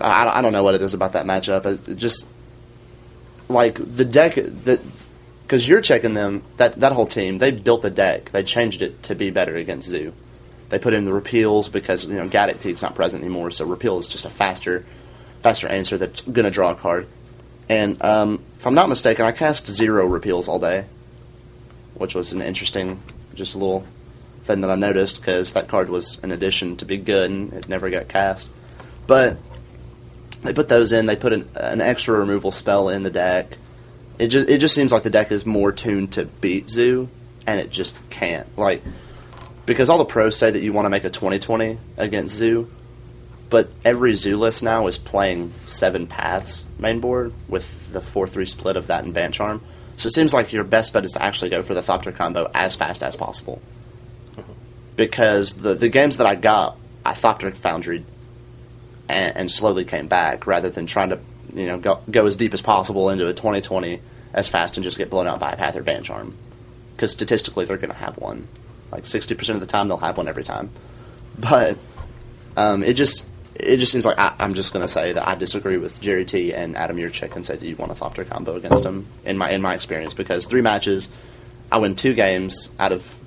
I, I don't know what it is about that matchup. It, it just like the deck that because you're checking them that that whole team they built the deck they changed it to be better against zoo they put in the repeals because you know Gaddock not present anymore so repeal is just a faster faster answer that's gonna draw a card and um, if I'm not mistaken I cast zero repeals all day which was an interesting, just a little thing that I noticed because that card was an addition to be good and it never got cast. But they put those in. They put an, an extra removal spell in the deck. It just it just seems like the deck is more tuned to beat Zoo, and it just can't. Like because all the pros say that you want to make a 2020 against Zoo, but every Zoo list now is playing seven paths main board with the four three split of that and Bant Charm. So it seems like your best bet is to actually go for the Thopter combo as fast as possible. Because the the games that I got, I Thopter Foundry and, and slowly came back rather than trying to you know go, go as deep as possible into a 2020 as fast and just get blown out by a Path or Bant Charm. Because statistically, they're going to have one. Like 60% of the time, they'll have one every time. But um, it just it just seems like I, I'm just going to say that I disagree with Gerry T and Adam Yurchick and say that you want a Thopter combo against him in my in my experience because three matches, I win two games out of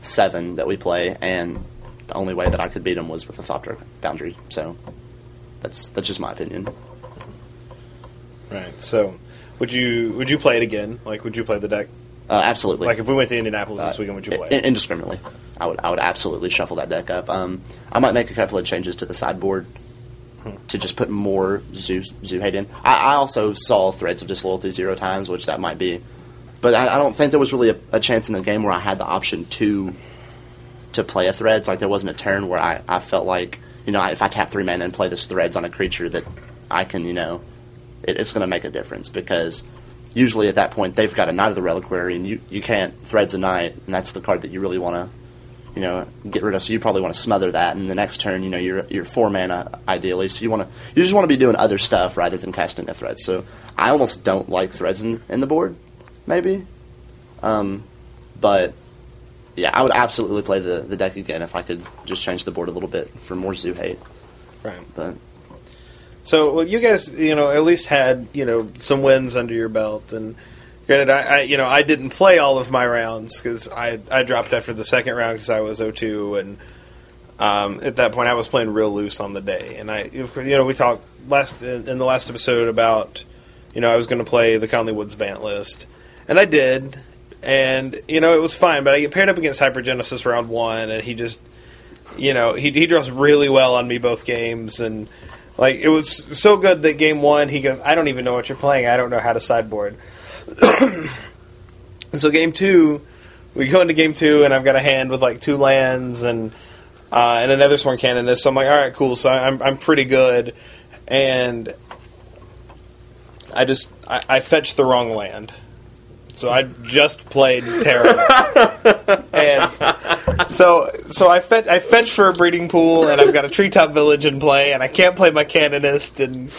seven that we play, and the only way that I could beat him was with a Thopter Foundry. So that's that's just my opinion. Right. So, would you would you play it again? Like, would you play the deck? Uh, absolutely. Like, if we went to Indianapolis this Uh, weekend, would you play? in- it? indiscriminately. I would I would absolutely shuffle that deck up. Um, I might make a couple of changes to the sideboard to just put more zoo zoo hate in. I, I also saw threads of disloyalty zero times, which that might be, but I, I don't think there was really a, a chance in the game where I had the option to to play a threads. Like there wasn't a turn where I, I felt like you know if I tap three mana and play this threads on a creature that I can you know it, it's going to make a difference because usually at that point they've got a Knight of the Reliquary and you, you can't threads a Knight and that's the card that you really want to you know get rid of. So you probably want to smother that and the next turn you know you're you're four mana ideally. So you want to you just want to be doing other stuff rather than casting a thread. So I almost don't like threads in, in the board maybe, um, but yeah I would absolutely play the the deck again if I could just change the board a little bit for more zoo hate. Right. But So, well, you guys, you know, at least had you know some wins under your belt, and granted, I, I you know, I didn't play all of my rounds because I I dropped after the second round because I was 0-2, and um, at that point I was playing real loose on the day, and I you know we talked last in the last episode about you know I was going to play the Conley Woods Bant list, and I did, and you know it was fine, but I get paired up against Hypergenesis round one, and he just you know he he draws really well on me both games, and like it was so good that game one he goes, I don't even know what you're playing. I don't know how to sideboard. so game two, we go into game two, and I've got a hand with like two lands and uh, and another sworn canonist. So I'm like, all right, cool. So I'm I'm pretty good, and I just I, I fetched the wrong land. So I just played terrible, and so so I fetch I fetch for a breeding pool, and I've got a treetop village in play, and I can't play my canonist, and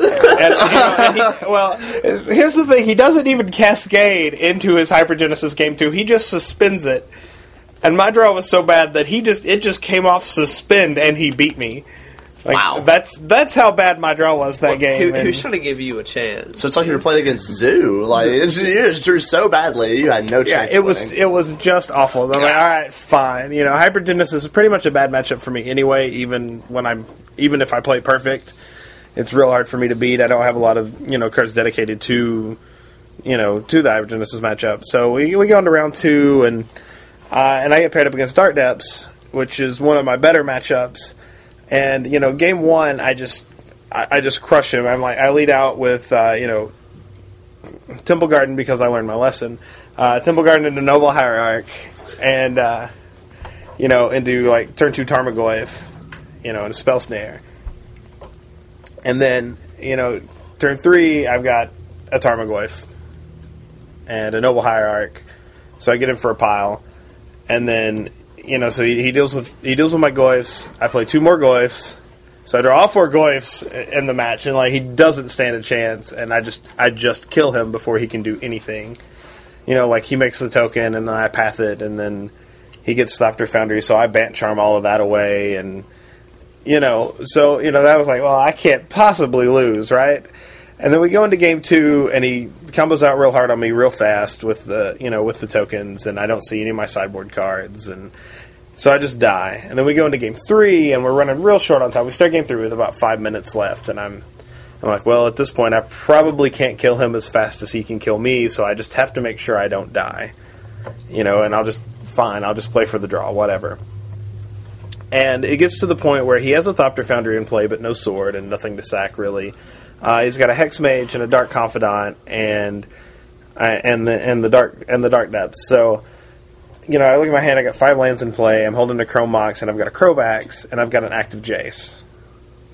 and, you and he, well, here's the thing: he doesn't even cascade into his hypergenesis game two. He just suspends it, and my draw was so bad that he just it just came off suspend, and he beat me. Like, Wow. That's that's how bad my draw was that game. Who, and- who's trying to give you a chance? so it's like you were playing against Zoo. Like it's, you just drew so badly, you had no yeah, chance. it of was winning. it was just awful. I'm like, all right, fine. You know, hypergenesis is pretty much a bad matchup for me anyway. Even when I'm even if I play perfect, it's real hard for me to beat. I don't have a lot of you know cards dedicated to you know to the hypergenesis matchup. So we we go into round two, and uh, and I get paired up against Dark Depths, which is one of my better matchups. And you know, game one, I just I, I just crush him. I'm like I lead out with uh, you know Temple Garden because I learned my lesson. Uh, Temple Garden into Noble Hierarch, and uh, you know into like turn two Tarmogoyf, you know, and Spell Snare, and then you know turn three I've got a Tarmogoyf and a Noble Hierarch, so I get him for a pile, and then you know so he, he deals with he deals with my Goyfs. I play two more Goyfs. So I draw all four Goyfs in the match, and like he doesn't stand a chance, and I just I just kill him before he can do anything. You know, like he makes the token, and then I path it, and then he gets Thopter Foundry, so I bant charm all of that away, and you know, so you know that was like, well, I can't possibly lose, right? And then we go into game two, and he combos out real hard on me real fast with the you know with the tokens, and I don't see any of my sideboard cards, and so I just die. And then we go into game three, and we're running real short on time. We start game three with about five minutes left, and I'm I'm like, well, at this point, I probably can't kill him as fast as he can kill me, so I just have to make sure I don't die. you know, and I'll just fine, I'll just play for the draw, whatever. And it gets to the point where he has a Thopter Foundry in play, but no sword and nothing to sack really. Uh, he's got a Hex Mage and a Dark Confidant and uh, and the and the dark and the Dark Depths. So, you know, I look at my hand. I got five lands in play. I'm holding a Chrome Mox and I've got a Crovax and I've got an active Jace.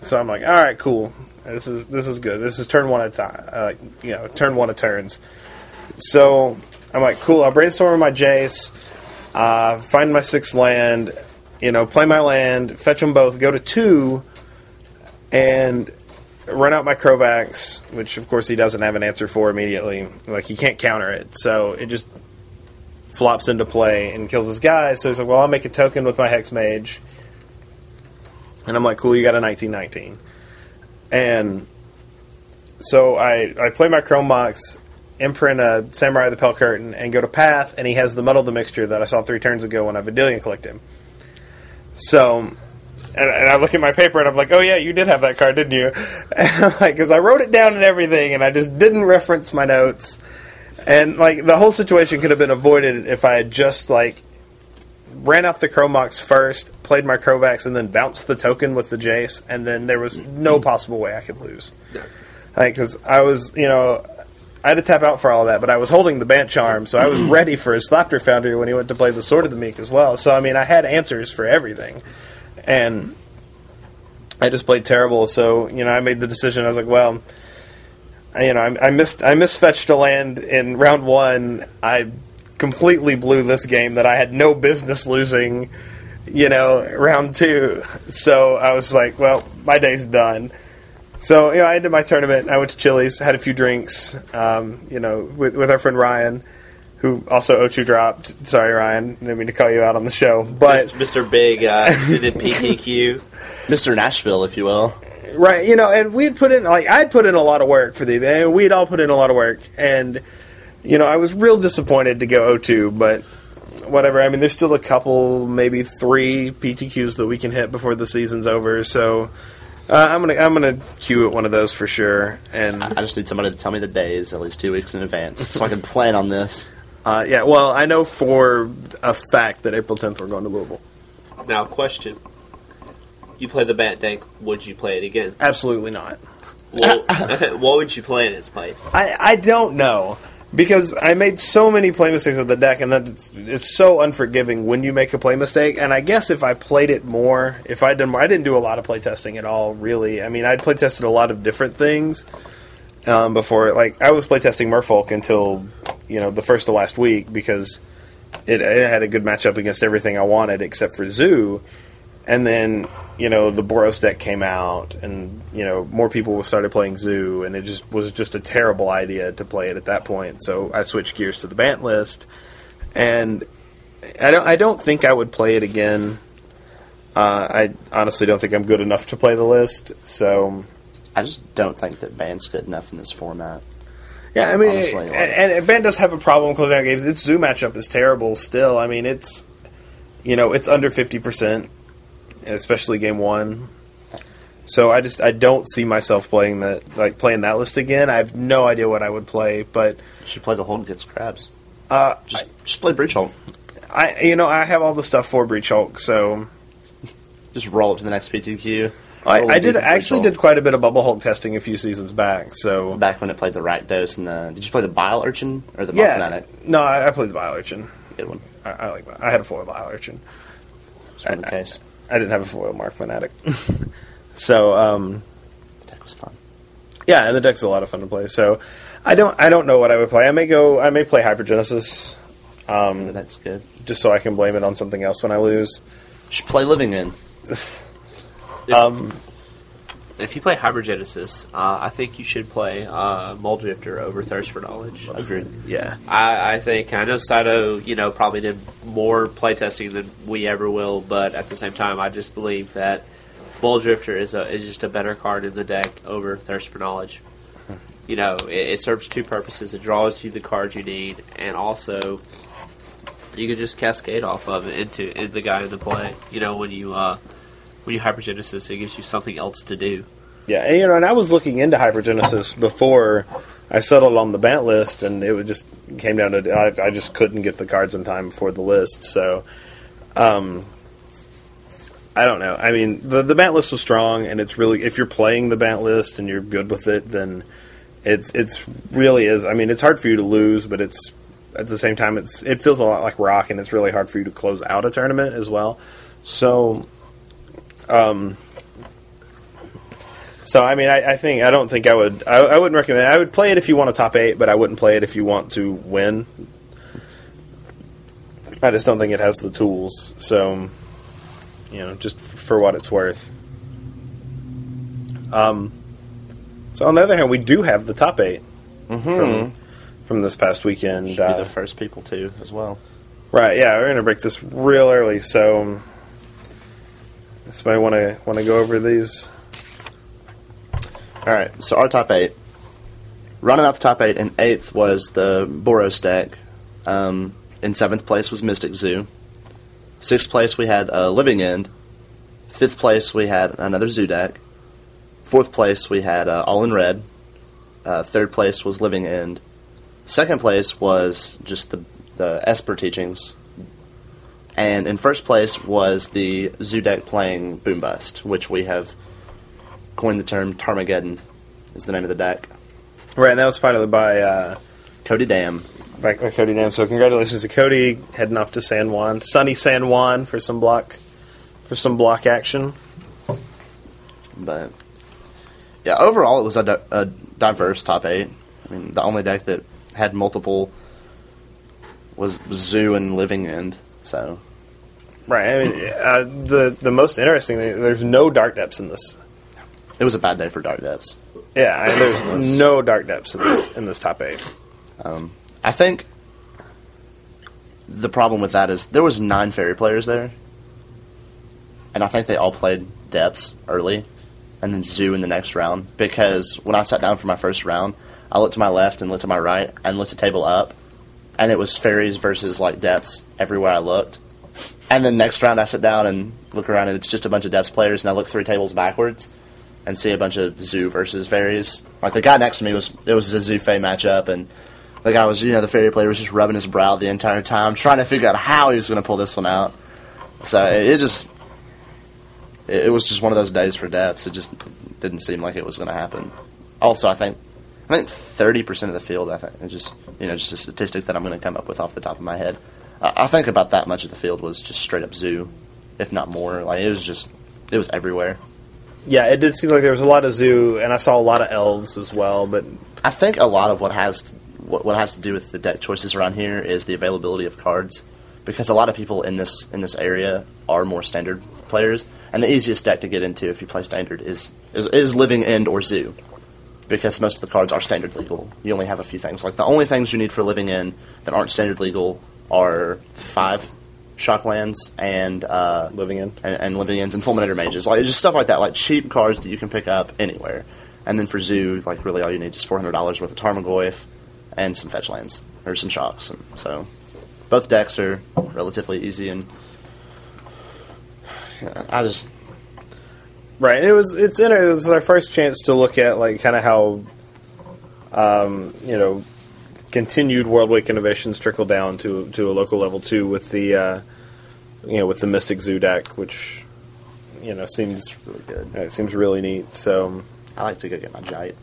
So I'm like, all right, cool. This is this is good. This is turn one at time. Uh, you know, turn one of turns. So I'm like, cool. I'll brainstorm my Jace, uh, find my sixth land, you know, play my land, fetch them both, go to two, and run out my Crovax, which of course he doesn't have an answer for immediately. Like he can't counter it, so it just flops into play and kills his guy. So he's like, well, I'll make a token with my Hex Mage. And I'm like, cool, you got a 1919. And so I, I play my Chrome Mox, imprint a Samurai of the Pale Curtain, and go to Path, and he has the Muddle the Mixture that I saw three turns ago when I Vendilion clicked him. So, and, and I look at my paper and I'm like, oh yeah, you did have that card, didn't you? like, because I wrote it down and everything, and I just didn't reference my notes. And like the whole situation could have been avoided if I had just like ran out the Chromox first, played my Crovax, and then bounced the token with the Jace, and then there was no possible way I could lose. Like, because I was, you know, I had to tap out for all of that, but I was holding the Bant Charm, so I was ready for his Thopter Foundry when he went to play the Sword of the Meek as well. So, I mean, I had answers for everything. And I just played terrible, so, you know, I made the decision. I was like, well, I- you know, I, I missed I misfetched a land in round one. I completely blew this game that I had no business losing. You know, round two. So I was like, well, my day's done. So you know, I ended my tournament. I went to Chili's, had a few drinks. Um, you know, with, with our friend Ryan, who also O2 dropped. Sorry, Ryan, didn't mean to call you out on the show, but Mr. Big uh, extended PTQ. Mr. Nashville, if you will. Right, you know, and we'd put in like I'd put in a lot of work for the and we'd all put in a lot of work, and you know I was real disappointed to go 0-2, but whatever. I mean, there's still a couple, maybe three PTQs that we can hit before the season's over, so uh, I'm gonna I'm gonna queue at one of those for sure. And I just need somebody to tell me the days at least two weeks in advance so I can plan on this. uh, yeah, well, I know for a fact that April 10th we're going to Louisville. Now, question: You play the Bat Dank? Would you play it again? Absolutely not. What, what would you play in its place? I, I don't know because I made so many play mistakes with the deck, and that it's, it's so unforgiving when you make a play mistake. And I guess if I played it more, if I more, I didn't do a lot of play testing at all. Really, I mean, I'd play tested a lot of different things um, before. Like I was play testing Merfolk until you know the first of last week because it, it had a good matchup against everything I wanted except for Zoo. And then, you know, the Boros deck came out, and you know, more people started playing Zoo, and it just was just a terrible idea to play it at that point. So I switched gears to the Bant list, and I don't, I don't think I would play it again. Uh, I honestly don't think I'm good enough to play the list. So I just don't think that Bant's good enough in this format. yeah, I mean, Honestly, like- and, and Bant does have a problem closing out games. Its Zoo matchup is terrible. Still, I mean, it's you know, it's under fifty percent, especially game one. So I just I don't see myself playing that like playing that list again. I have no idea what I would play, but You should play the Hold Gets Crabs. uh, Just, just play Breach Hulk. I you know I have all the stuff for Breach Hulk, so Just roll up to the next PTQ. I, I did actually did quite a bit of Bubble Hulk testing a few seasons back. So Back when it played the Rakdos and the. Did you play the Bile Urchin? Or the yeah, Mogg Fanatic? no, I, I played the Bile Urchin. Good one. I, I like I had a foil Bile Urchin. Just the case. I didn't have a foil Mogg Fanatic. so um, The deck was fun. yeah, and the deck's a lot of fun to play. So I don't I don't know what I would play. I may go I may play Hypergenesis The deck's good. just so I can blame it on something else when I lose. Should play Living End. Um, If you play Hypergenesis, uh, I think you should play uh, Mulldrifter over Thirst for Knowledge. Agreed. yeah. I, I think I know Saito, you know, probably did more playtesting than we ever will, but at the same time, I just believe that Mulldrifter is a is just a better card in the deck over Thirst for Knowledge. You know, it, it serves two purposes: it draws you the cards you need, and also you can just cascade off of it into in the guy in the play. You know, when you uh, when you hypergenesis, it gives you something else to do. Yeah, and, you know, and I was looking into Hypergenesis before I settled on the Bant list, and it just came down to I, I just couldn't get the cards in time before the list. So, um, I don't know. I mean, the the Bant list was strong, and it's really if you're playing the Bant list and you're good with it, then it's it's really is. I mean, it's hard for you to lose, but it's at the same time it's it feels a lot like rock, and it's really hard for you to close out a tournament as well. So, um, so I mean, I, I think I don't think I would. I, I wouldn't recommend. I would play it if you want a top eight, but I wouldn't play it if you want to win. I just don't think it has the tools. So, you know, just for what it's worth. Um. So on the other hand, we do have the top 8 from from this past weekend. Should uh, the first people to as well. Right, yeah, we're gonna break this real early. So, somebody want to want to go over these? All right, so our top eight. Running out the top eight, in eighth was the Boros deck. Um, in seventh place was Mystic Zoo. Sixth place we had uh, Living End. Fifth place we had another Zoo deck. Fourth place we had uh, All in Red. Uh, third place was Living End. Second place was just the the Esper teachings. And in first place was the Zoo deck playing Boom Bust, which we have coined the term Tarmageddon is the name of the deck. Right, and that was piloted by uh, Cody Dam. by, by Cody Dam. So congratulations to Cody heading off to San Juan, sunny San Juan for some block for some block action. But yeah, overall it was a, di- a diverse top eight. I mean, the only deck that had multiple was Zoo and Living End. So Right, I mean uh, the the most interesting thing there's no dark depths in this. it was a bad day for Dark Depths. Yeah, I mean, there's no dark depths in this in this top eight. I think the problem with that is there was nine fairy players there, and I think they all played depths early, and then zoo in the next round. Because when I sat down for my first round, I looked to my left and looked to my right and looked at table up, and it was fairies versus like depths everywhere I looked. And then next round I sit down and look around and it's just a bunch of depths players, and I look three tables backwards and see a bunch of zoo versus fairies. Like the guy next to me was it was a zoo fey matchup, and the guy was you know the fairy player was just rubbing his brow the entire time, trying to figure out how he was going to pull this one out. So it, it just it, it was just one of those days for depths. It just didn't seem like it was going to happen. Also, I think I think thirty percent of the field. I think it's just you know just a statistic that I'm going to come up with off the top of my head. I, think about that much of the field was just straight up zoo, if not more. Like it was just it was everywhere. Yeah, it did seem like there was a lot of zoo, and I saw a lot of elves as well. But I think a lot of what has what, what has to do with the deck choices around here is the availability of cards, because a lot of people in this in this area are more standard players, and the easiest deck to get into if you play standard is is, is living end or zoo, because most of the cards are standard legal. You only have a few things. Like the only things you need for living end that aren't standard legal are five shocklands and uh, living end and, and living ends and fulminator mages, like just stuff like that, like cheap cards that you can pick up anywhere. And then for zoo, like really all you need is four hundred dollars worth of Tarmogoyf and some fetch lands or some shocks. And so both decks are relatively easy, and I just Right, and it was it's in it was our first chance to look at like kind of how, um, you know, continued Worldwake innovations trickle down to to a local level too with the, uh, you know, with the Mystic Zoo deck, which, you know, seems really good. uh, it seems really neat. So, I like to go get my Jitte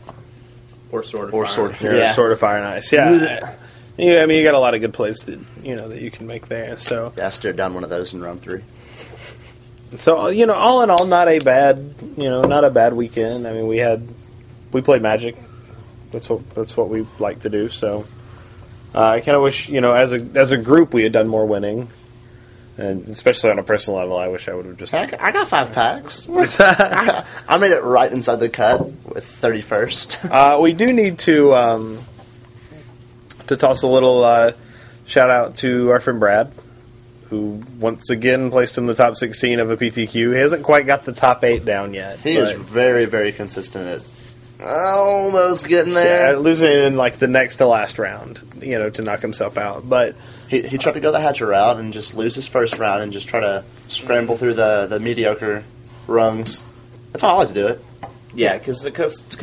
Or sword of or fire. sword. yeah, Yeah, Sword of Fire and Ice. Yeah, yeah. I mean, you got a lot of good plays that you know that you can make there. So, yeah. I stared down one of those in round three. So you know, all in all, not a bad you know, not a bad weekend. I mean, we had we played Magic. That's what that's what we like to do. So uh, I kind of wish you know, as a as a group, we had done more winning, and especially on a personal level, I wish I would have just. Heck, I got five packs. I, I made it right inside the cut with thirty first. Uh, we do need to um, to toss a little uh, shout out to our friend Brad, who once again placed in the top sixteen of a PTQ. He hasn't quite got the top eight down yet. He is very, very consistent at almost getting Yeah, there. losing in like the next to last round, you know, to knock himself out. But He, he tried to go the Hatcher route and just lose his first round and just try to scramble through the, the mediocre rungs. That's how I like to do it. Yeah, because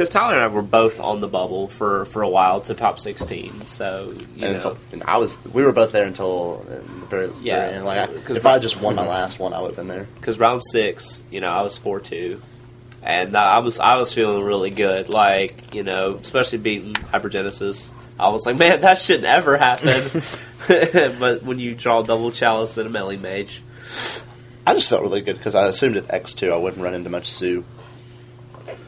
Tyler and I were both on the bubble for, for a while to top sixteen. So you And know, until, and I was, we were both there until the very, Yeah, very end. Like, I, 'cause if I had just won my last one, I would have been there. because round six, you know, I was four two, and I was I was feeling really good. Like you know, especially beating Hypergenesis, I was like, man, that shouldn't ever happen. but when you draw double chalice and a Meddling Mage, I just felt really good because I assumed at X two I wouldn't run into much zoo.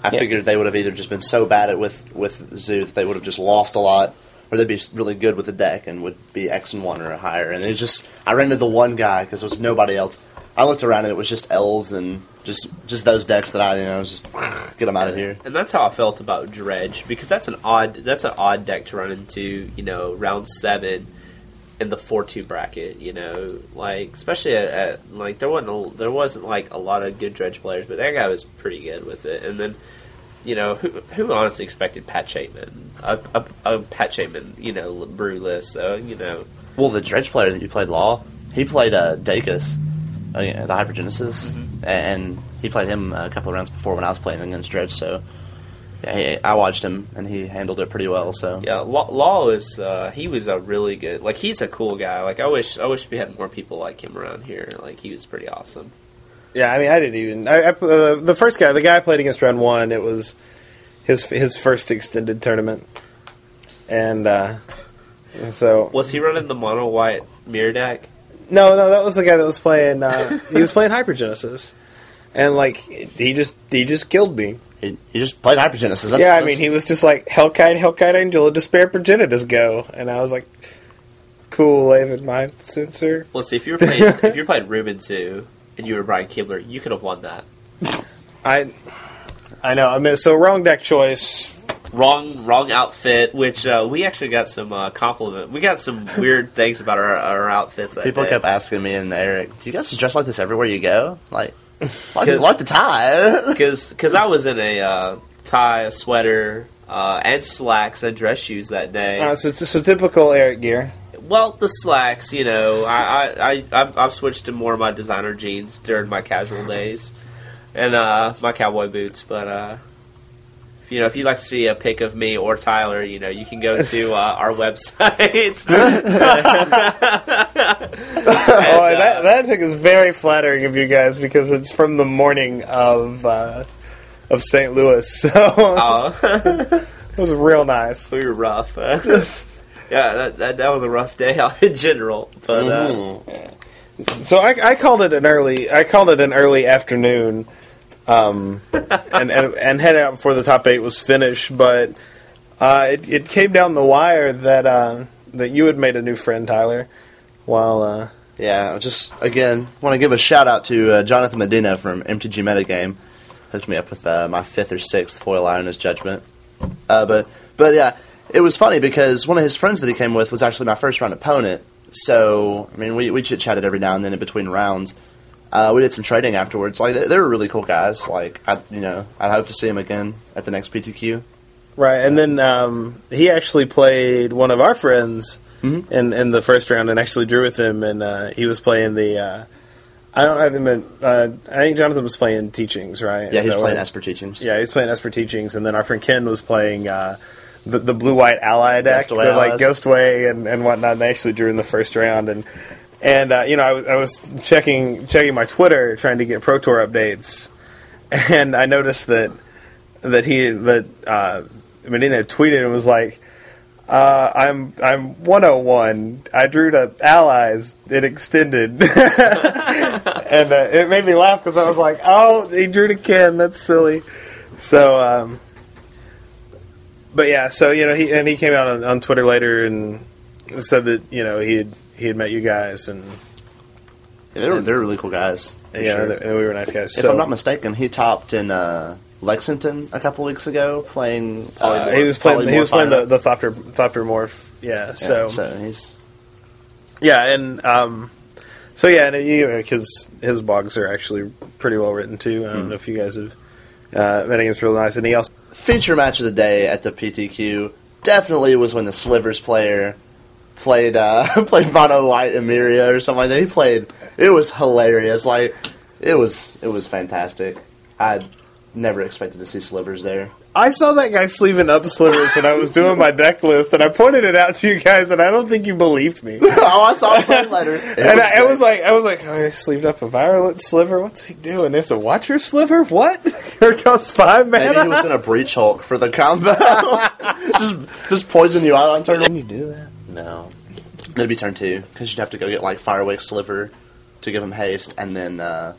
I Yeah. figured they would have either just been so bad at with with zoo that they would have just lost a lot, or they'd be really good with the deck and would be X and one or higher. And it's just I ran into the one guy because there was nobody else. I looked around and it was just L's and just just those decks that I you know just get them out of here. and that's how I felt about Dredge because that's an odd that's an odd deck to run into. You know, round seven in the four two bracket. You know, like especially at, at like there wasn't a, there wasn't like a lot of good Dredge players, but that guy was pretty good with it. And then you know who who honestly expected Pat Chapin a, a, a Pat Chapin you know brew list. So you know Well, the dredge player that you played law, he played uh, Dacus, uh, yeah, the Hypergenesis, and he played him a couple of rounds before when I was playing against Dredge. So yeah, he, I watched him, and he handled it pretty well. So yeah, Law, Law is uh, he was a really good like he's a cool guy. Like I wish I wish we had more people like him around here. Like he was pretty awesome. Yeah, I mean, I didn't even. I, I, uh, the first guy, the guy I played against round one, it was his his first extended tournament, and uh, so Was he running the mono white mirror deck? No, no, that was the guy that was playing. Uh, he was playing Hypergenesis, and like he just he just killed me. he, he just played Hypergenesis. That's, yeah, I that's- mean, he was just like Hellkite, Hellkite Angel, Despair Progenitus go, and I was like, cool, Avid Mind Sensor. Let's see if you were playing if you were playing Rubin Zoo and you were Brian Kibler, you could have won that. I I know. I mean, so wrong deck choice. Wrong, wrong outfit. Which uh, we actually got some uh, compliment. We got some weird things about our, our outfits. people kept asking me and Eric, "Do you guys dress like this everywhere you go? Like, like, like the tie?" because I was in a uh, tie, a sweater, uh, and slacks and dress shoes that day. Uh, so, so typical Eric gear. well, the slacks, you know, I, I, I I've, I've switched to more of my designer jeans during my casual days, and uh, my cowboy boots. But uh, you know, if you'd like to see a pic of me or Tyler, you know, you can go to uh, our website. oh, and that that pic is very flattering of you guys because it's from the morning of uh, of St. Louis, so Oh, it was real nice. we were rough. yeah, that, that that was a rough day in general. But uh, Mhm. So I, I called it an early. I called it an early afternoon, um, and, and and head out before the top eight was finished. But uh, it, it came down the wire that uh, that you had made a new friend, Tyler. While uh, Yeah, just again want to give a shout out to uh, Jonathan Medina from MTG Metagame. Hooked me up with uh, my fifth or sixth foil Iron's Judgment. Uh, but but yeah, it was funny because one of his friends that he came with was actually my first round opponent. So I mean, we we chit chatted every now and then in between rounds. Uh, we did some trading afterwards. Like they, they were really cool guys. Like I you know I'd hope to see him again at the next PTQ. right, and then um, he actually played one of our friends Mhm. in in the first round, and actually drew with him, and uh, he was playing the. Uh, I don't I think uh, I think Jonathan was playing teachings, right? Yeah, Is he was playing Esper Teachings. Yeah, he's playing Esper Teachings, and then our friend Ken was playing uh, the, the blue white ally deck, the, like. Ghostway and, and whatnot. And they actually drew in the first round, and and uh, you know I, was- I was checking checking my Twitter trying to get Pro Tour updates, and I noticed that that he that uh, Medina tweeted and was like. Uh, I'm I'm 101. I drew to allies. It extended, and uh, it made me laugh because I was like, "Oh, he drew to Ken. That's silly." So, um, but yeah, so you know, he and he came out on, on Twitter later and said that you know he had he had met you guys and Yeah, they were they're really cool guys. yeah, sure. and we were nice guys. If so I'm not mistaken, he topped in uh, Lexington a couple weeks ago playing. uh, he was playing he was playing the, the Thopter Thopter Morph. Yeah, Yeah, so so he's Yeah, and um, so yeah, and because his blogs are actually pretty well written too. I don't Hmm. know if you guys have uh, met him. It's really nice, and he also feature match of the day at the PTQ. Definitely was when the Slivers player played uh, played Mono White Emeria or something like that. He played. It was hilarious. Like it was it was fantastic. I never expected to see slivers there. I saw that guy sleeving up slivers when I was doing my deck list, and I pointed it out to you guys, and I don't think you believed me. oh, I saw a letter. It And I, I was like, I was like, oh, I sleeved up a Virulent Sliver. What's he doing? It's a watcher sliver. What? Here comes five Maybe he was going to breach Hulk for the combo. just, just poison you out on turn one. Can you do that? No. It'd be turn two, because you'd have to go get like Firewake Sliver to give him haste, and then uh,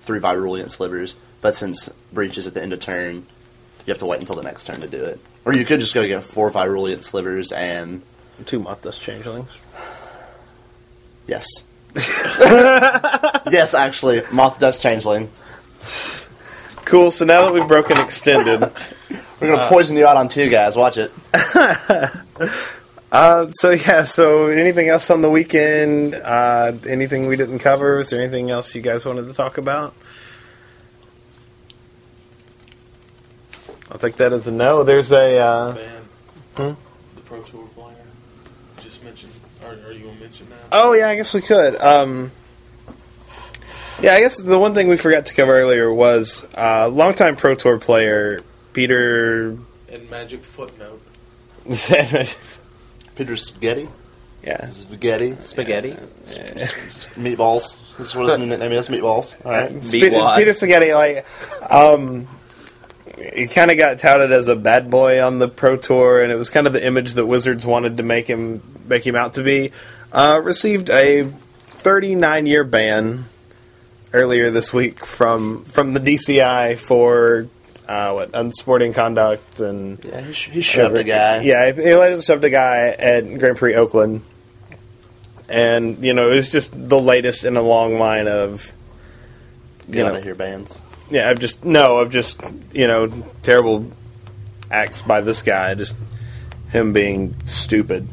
three Virulent Slivers. But since breach is at the end of turn, you have to wait until the next turn to do it. Or you could just go get four Virulent Slivers and Two Mothdust changelings. yes. yes, actually, Mothdust Changeling. Cool. So now that we've broken extended, We're gonna poison you out on two guys. Watch it. uh, so yeah. So anything else on the weekend? Uh, anything we didn't cover? Is there anything else you guys wanted to talk about? I'll take that as a no. There's a. Uh, Band, Hmm? the Pro Tour player, just mentioned. Are, are you gonna mention that? Oh yeah, I guess we could. Um, yeah, I guess the one thing we forgot to cover earlier was uh, longtime Pro Tour player Peter. And Magic footnote. yeah, Peter Spaghetti. Yeah, spaghetti. Spaghetti. Meatballs. This is what his new nickname is. Meatballs. All right. Peter. Peter Spaghetti. Like, um, he kind of got touted as a bad boy on the Pro Tour, and it was kind of the image that Wizards wanted to make him make him out to be. Uh, received a 39 year ban earlier this week from from the DCI for uh, what unsporting conduct and Yeah, he, he shoved a guy. Yeah, he allegedly shoved a guy at Grand Prix Oakland, and you know it was just the latest in a long line of you Get out know of here, bands. yeah, I've just no, I've just you know terrible acts by this guy, just him being stupid.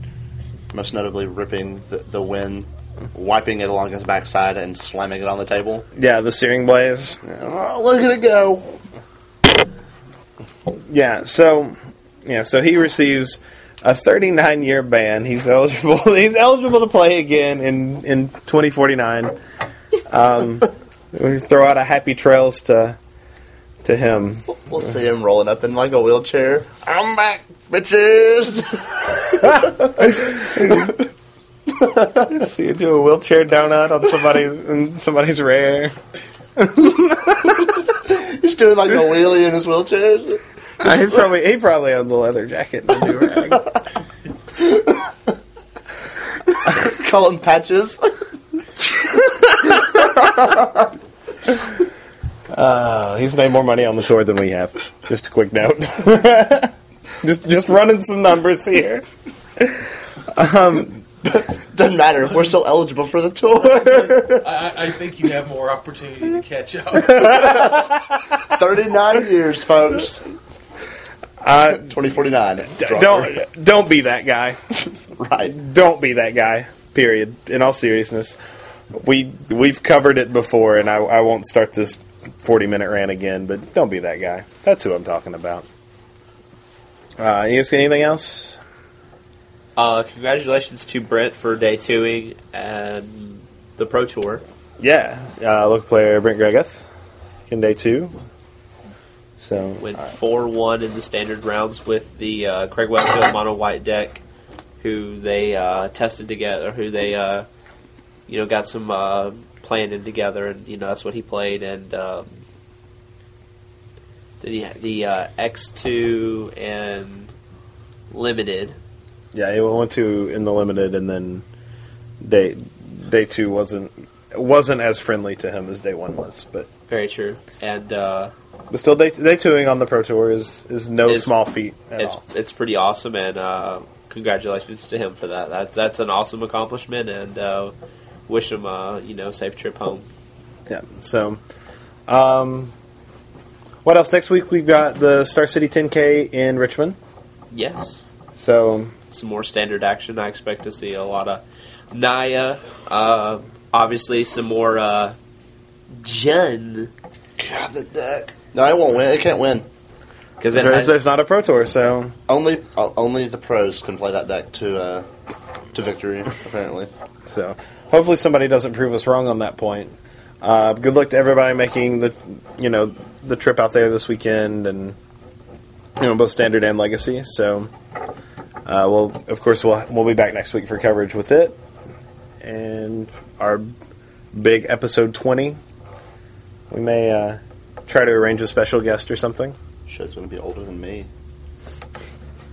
Most notably, ripping the, the win, wiping it along his backside, and slamming it on the table. Yeah, the steering blaze. Oh, look at it go! Yeah, so yeah, so he receives a 39 year ban. He's eligible. He's eligible to play again in in 2049. Um, we throw out a happy trails to to him. We'll see him rolling up in like a wheelchair. I'm back, bitches. See you do a wheelchair donut on somebody's somebody's rare. He's doing like a wheelie in his wheelchair. He probably he probably owned the leather jacket and the do rag. Call him patches. Uh, he's made more money on the tour than we have. Just a quick note. just just running some numbers here. Doesn't matter. We're still eligible for the tour. I, I- I think you have more opportunity to catch up. 39 years, folks. Uh, 2049. Dropper. don't don't be that guy. Right. Don't be that guy. Period. In all seriousness, we we've covered it before, and I, I won't start this forty minute rant again. But don't be that guy. That's who I'm talking about. Uh, you guys got anything else? Uh, congratulations to Brent for day twoing and the Pro Tour. Yeah, uh, local player Brent Greguth in day two. So Went four one in the standard rounds with the uh, Craig Westfield mono white deck, who they uh, tested together, who they uh, you know got some uh, planning together, and you know that's what he played. And um, the the uh, X two and limited. Yeah, he went to in the limited, and then day day two wasn't wasn't as friendly to him as day one was, but. Very true. And uh, But still, day, day twoing on the Pro Tour is, is no It's- small feat at it's all. it's pretty awesome, and uh, congratulations to him for that. That's that's an awesome accomplishment, and uh, wish him uh, you know safe trip home. Yeah. So, um, what else? Next week we've got the Star City 10K in Richmond. Yes, So, some more standard action. I expect to see a lot of Naya. Uh, obviously, some more uh, Jun God, the deck. No, it won't win. It can't win. because there's, there's not a Pro Tour, so Only uh, only the pros can play that deck to uh, to victory, apparently. so hopefully somebody doesn't prove us wrong on that point. Uh, good luck to everybody making the you know the trip out there this weekend, and you know both standard and legacy. So, uh, we'll of course we'll we'll be back next week for coverage with it, and our big episode twenty. We may uh, try to arrange a special guest or something. Show's gonna be older than me.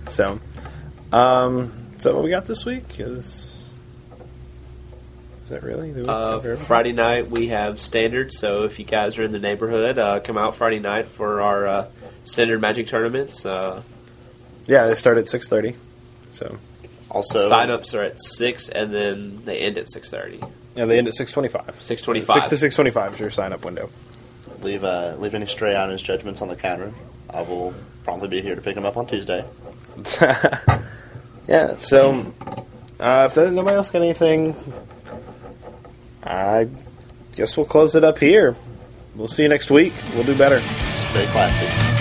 So, um, is that what we got this week? Is is that really? Did Uh. Friday night we have standard, so if you guys are in the neighborhood, uh, come out Friday night for our uh, standard Magic tournaments. Uh, Yeah, they start at six thirty. So Also, Sign-ups are at six, and then they end at six thirty. yeah, they end at six twenty-five. 6:25. Six to six twenty-five is your sign-up window. leave uh, leave any stray honest judgments on the counter. I will probably be here to pick them up on Tuesday. yeah. So uh, if there's nobody else got anything, I guess we'll close it up here. We'll see you next week. We'll do better. Stay classy.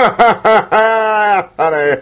Honey.